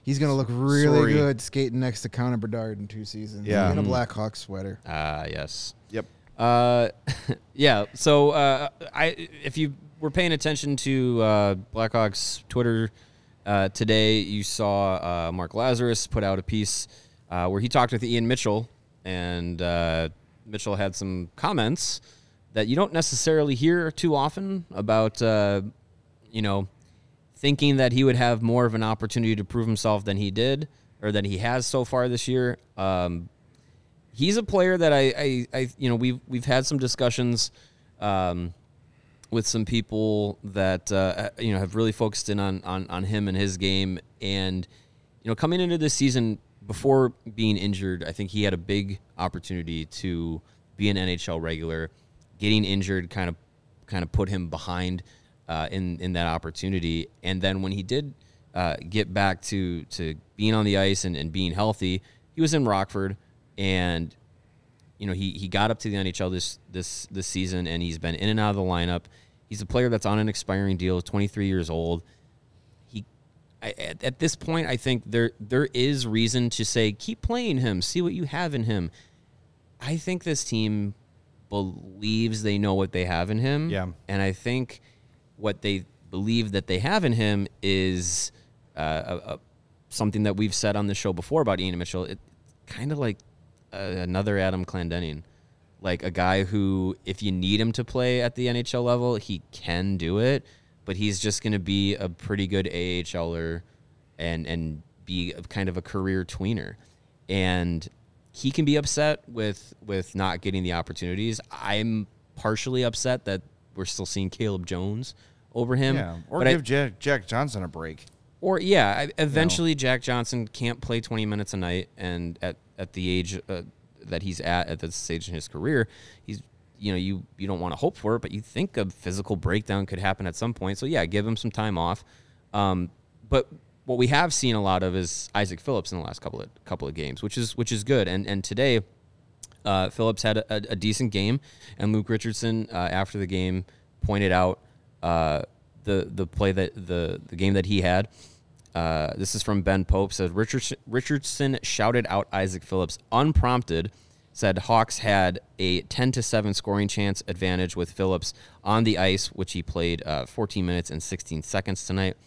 He's gonna look really Sorry. good skating next to Connor Bedard in two seasons. Yeah. in a Mhm. Blackhawks sweater. Ah, yes. Yep. Uh, yeah. So uh, I, if you were paying attention to uh, Blackhawks Twitter uh, today, you saw uh, Mark Lazerus put out a piece uh, where he talked with Ian Mitchell, and uh, Mitchell had some comments that you don't necessarily hear too often about, uh, you know, thinking that he would have more of an opportunity to prove himself than he did or than he has so far this year. Um, he's a player that I, I, I you know, we've we've had some discussions um, with some people that uh, you know have really focused in on, on on him and his game, and you know, coming into this season before being injured, I think he had a big opportunity to be an NHL regular. Getting injured kind of kind of put him behind uh, in in that opportunity, and then when he did uh, get back to to being on the ice and, and being healthy, he was in Rockford, and you know he he got up to the NHL this this this season, and he's been in and out of the lineup. He's a player that's on an expiring deal, 23 years old. He I, at, at this point, I think there there is reason to say keep playing him, see what you have in him. I think this team believes they know what they have in him. Yeah. And I think what they believe that they have in him is uh, a, a, something that we've said on the show before about Ian Mitchell. It kind of like uh, another Adam Clendenning, like a guy who, if you need him to play at the NHL level, he can do it, but he's just going to be a pretty good AHLer and and be a, kind of a career tweener, and he can be upset with with not getting the opportunities. I'm partially upset that we're still seeing Caleb Jones over him. Yeah. Or but I- give Jack, Jack Johnson a break. or yeah, I, eventually Jack Johnson can't play 20 minutes a night, and at at the age uh, that he's at at this stage in his career, he's you know you you don't want to hope for it, but you think a physical breakdown could happen at some point. So yeah, give him some time off. Um, but what we have seen a lot of is Isaac Phillips in the last couple of couple of games, which is which is good. And and today, uh, Phillips had a, a decent game, and Luke Richardson uh, after the game pointed out uh, the the play that the the game that he had. Uh, this is from Ben Pope. Said Richardson, Richardson shouted out Isaac Phillips unprompted. Said Hawks had a 10 to 7 scoring chance advantage with Phillips on the ice, which he played uh, 14 minutes and 16 seconds tonight.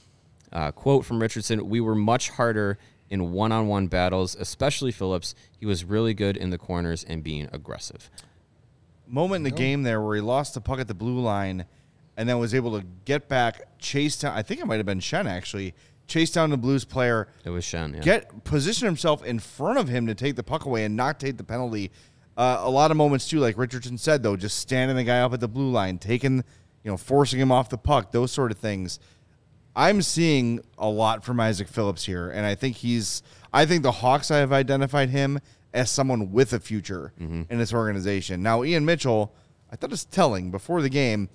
Uh, quote from Richardson We were much harder in one on one battles, especially Phillips. He was really good in the corners and being aggressive. moment in the game there where he lost the puck at the blue line and then was able to get back, chase down. I think it might have been Schenn actually, chase down the Blues player, It was Schenn. Yeah. get position himself in front of him to take the puck away and not take the penalty. Uh, a lot of moments too, like Richardson said though, just standing the guy up at the blue line, taking, you know, forcing him off the puck, those sort of things. I'm seeing a lot from Isaac Phillips here, and I think he's. I think the Hawks I have identified him as someone with a future in this organization. Now, Ian Mitchell, I thought it's telling before the game.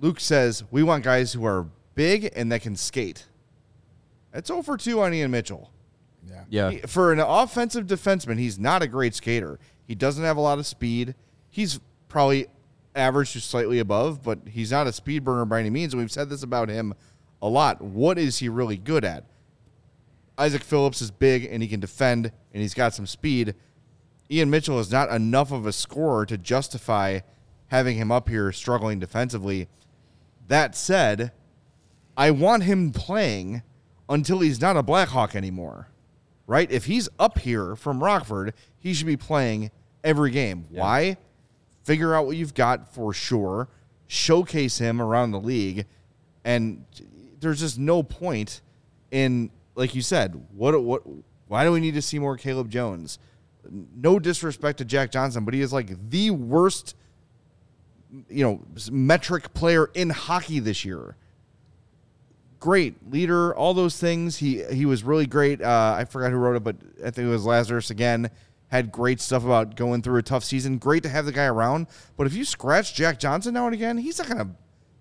Luke says we want guys who are big and that can skate. That's over two on Ian Mitchell. Yeah. yeah. He- for an offensive defenseman, he's not a great skater. He doesn't have a lot of speed. He's probably average to slightly above, but he's not a speed burner by any means. And we've said this about him a lot. What is he really good at? Isaac Phillips is big and he can defend and he's got some speed. Ian Mitchell is not enough of a scorer to justify having him up here struggling defensively. That said, I want him playing until he's not a Blackhawk anymore. Right? If he's up here from Rockford, he should be playing every game. Why? figure out what you've got for sure, showcase him around the league, and there's just no point in like you said, what what why do we need to see more Caleb Jones? No disrespect to Jack Johnson, but he is like the worst you know, metric player in hockey this year. Great leader, all those things. He he was really great. Uh, I forgot who wrote it, but I think it was Lazerus again. Had great stuff about going through a tough season. Great to have the guy around. But if you scratch Jack Johnson now and again, he's not gonna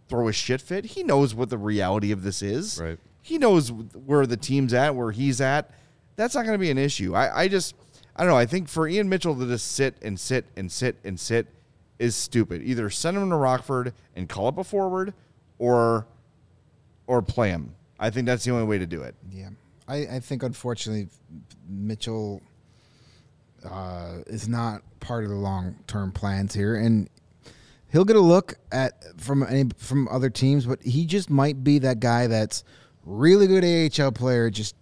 throw a shit fit. He knows what the reality of this is. Right. He knows where the team's at, where he's at. That's not gonna be an issue. I, I just I don't know. I think for Ian Mitchell to just sit and sit and sit and sit is stupid. Either send him to Rockford and call up a forward, or or play him. I think that's the only way to do it. Yeah, I, I think unfortunately Mitchell uh, is not part of the long term plans here, and he'll get a look at from any from other teams, but he just might be that guy that's really good AHL player, just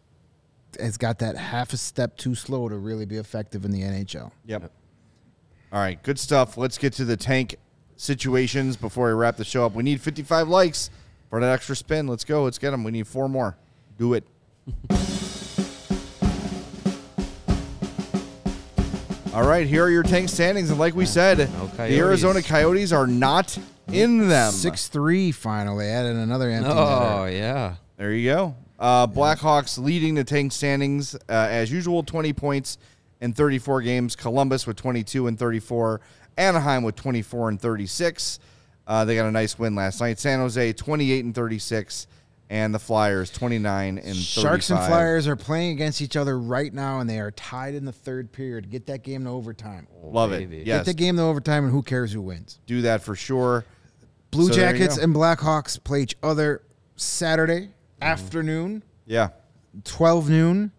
has got that half a step too slow to really be effective in the NHL. Yep. All right, good stuff. Let's get to the tank situations before we wrap the show up. We need 55 likes for that extra spin. Let's go. Let's get them. We need four more. Do it. All right, here are your tank standings. And like we said, the Arizona Coyotes are not in them. Six three finally. Added another empty Oh netter. yeah. There you go. Uh, Blackhawks leading the tank standings uh, as usual, 20 points in 34 games. Columbus with 22 and 34. Anaheim with 24 and 36. Uh, they got a nice win last night. San Jose 28 and 36, and the Flyers 29 and 35. Sharks and Flyers are playing against each other right now, and they are tied in the third period. Get that game to overtime. Love baby. it. Get Yes, the game to overtime, and who cares who wins? do that for sure. Blue So Jackets and Blackhawks play each other Saturday afternoon, Yeah. 12 noon.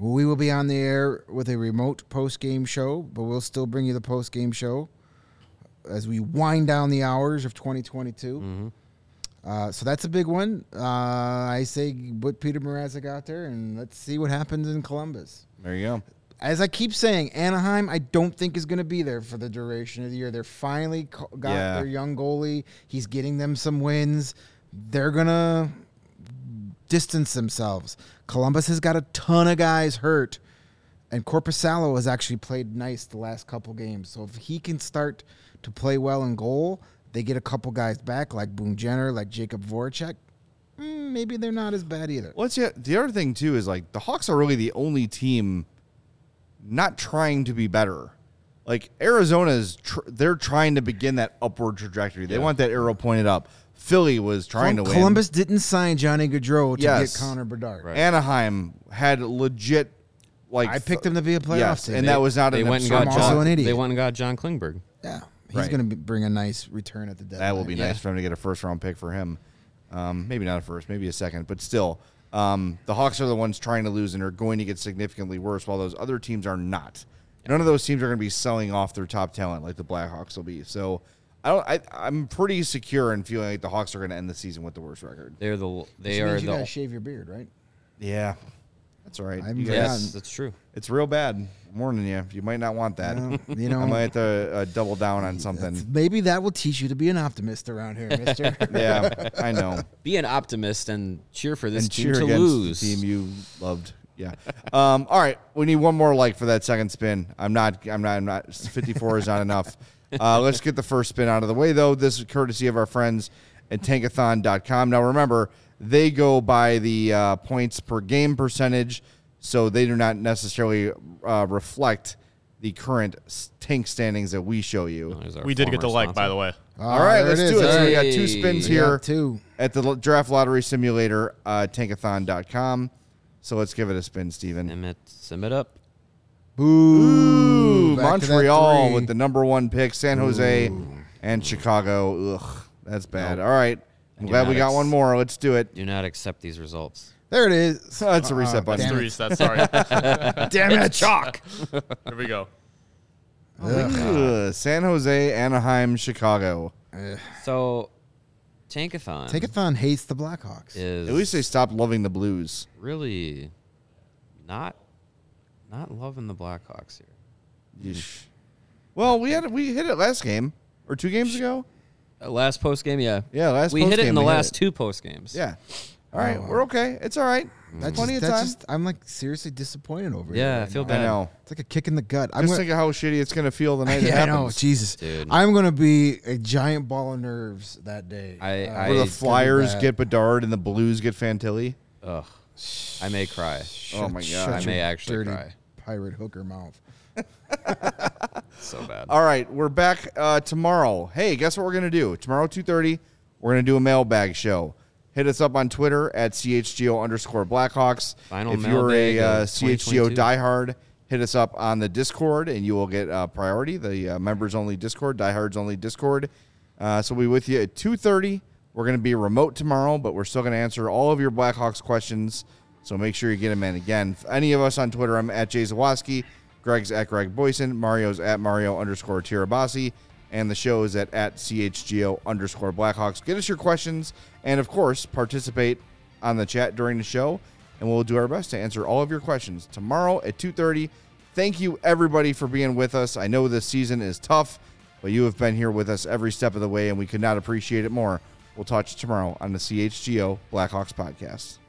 We will be on the air with a remote post game show, but we'll still bring you the post game show as we wind down the hours of 2022. Uh, so that's a big one. Uh, I say put Petr Mrazek out there and let's see what happens in Columbus. There you go. As I keep saying, Anaheim, I don't think is going to be there for the duration of the year. They're finally got Yeah. their young goalie. He's getting them some wins. They're going to distance themselves. Columbus has got a ton of guys hurt, and Korpisalo has actually played nice the last couple games. So if he can start to play well in goal, they get a couple guys back like Boone Jenner, like Jakub Voracek. Mm, maybe they're not as bad either. What's the, the other thing too is like the Hawks are really the only team not trying to be better. Like Arizona's, tr- they're trying to begin that upward trajectory. They want that arrow pointed up. Philly was trying to win. Columbus didn't sign Johnny Gaudreau to Yes. get Connor Bedard. Anaheim had legit like I picked him to be a playoff Yes, team. and that was not They an went and got I'm also John. an idiot. They went and got John Klingberg. Yeah, he's Right. going to bring a nice return at the deadline. That will be Yeah. nice for him to get a first round pick for him. Um, maybe not a first, maybe a second, but still, um, the Hawks are the ones trying to lose and are going to get significantly worse, while those other teams are not. None of those teams are going to be selling off their top talent like the Blackhawks will be. So, I don't. I, I'm pretty secure in feeling like the Hawks are going to end the season with the worst record. They're the they Which are means you got to shave your beard, right? Yeah, that's all right. I'm You very- yes, that's true. it's real bad. I'm warning you. You might not want that. Well, you know- I might have to uh, double down on something. Maybe that will teach you to be an optimist around here, Mister. yeah, I know. Be an optimist and cheer for this and team to lose. the team you loved. Yeah. Um, all right, we need one more like for that second spin. I'm not. I'm not. I'm not. 54 is not enough. Uh, let's get the first spin out of the way, though. This is courtesy of our friends at Tankathon.com. Now, remember, they go by the uh, points per game percentage, so they do not necessarily uh, reflect the current tank standings that we show you. There's We did get the former like, by the way. All right, let's do it. So we got two spins We here two. at the draft lottery simulator, uh, tankathon.com. So let's give it a spin, Steven. Submit, submit up. Ooh, Back to that Montreal with the number one pick, San Jose and Chicago. Ugh, that's bad. All right. I'm glad we got not one more. Let's do it. Do not accept these results. There it is. That's a reset Uh, button. damn Three it. sets. Sorry. Damn it. Chalk. Here we go. Ugh, San Jose, Anaheim, Chicago. So, Tankathon Tankathon hates the Blackhawks. is At least they stopped loving the Blues. really not not loving the Blackhawks here. Yeesh. Well, we had we hit it last game or two games ago. Uh, last post game, yeah. Yeah, last we hit it in the last it. two post games. Yeah. All right, Oh, wow. we're okay. It's all right. That's Plenty just, of that's time. just I'm like seriously disappointed over it. Yeah, I feel now. I bad. know. It's like a kick in the gut. I'm Just gonna, think of how shitty it's gonna feel the night it yeah, I know. happens. Jesus, Dude. I'm gonna be a giant ball of nerves that day. I- Uh, I- Where the It's Flyers bad. get Bedard and the Blues get Fantilli. Ugh. I may cry. Oh my Shut god. I may your actually dirty cry. pirate hooker mouth. So bad. All right, we're back uh, tomorrow. Hey, guess what we're gonna do? Tomorrow, two thirty, we're gonna do a mailbag show. Hit us up on Twitter at chgo underscore Blackhawks. Final if you're a uh, chgo diehard, hit us up on the Discord, and you will get uh, priority. The uh, members only Discord, diehards only Discord. Uh, so we'll be with you at two thirty. We're gonna be remote tomorrow, but we're still gonna answer all of your Blackhawks questions. So make sure you get them in. Again, any of us on Twitter, I'm at Jay Zawaski. Greg's at Greg Boysen. Mario's at Mario underscore Tirabassi, And the show is at, at CHGO underscore Blackhawks. Get us your questions and, of course, participate on the chat during the show. And we'll do our best to answer all of your questions tomorrow at 2.30. Thank you, everybody, for being with us. I know this season is tough, but you have been here with us every step of the way, and we could not appreciate it more. We'll talk to you tomorrow on the CHGO Blackhawks podcast.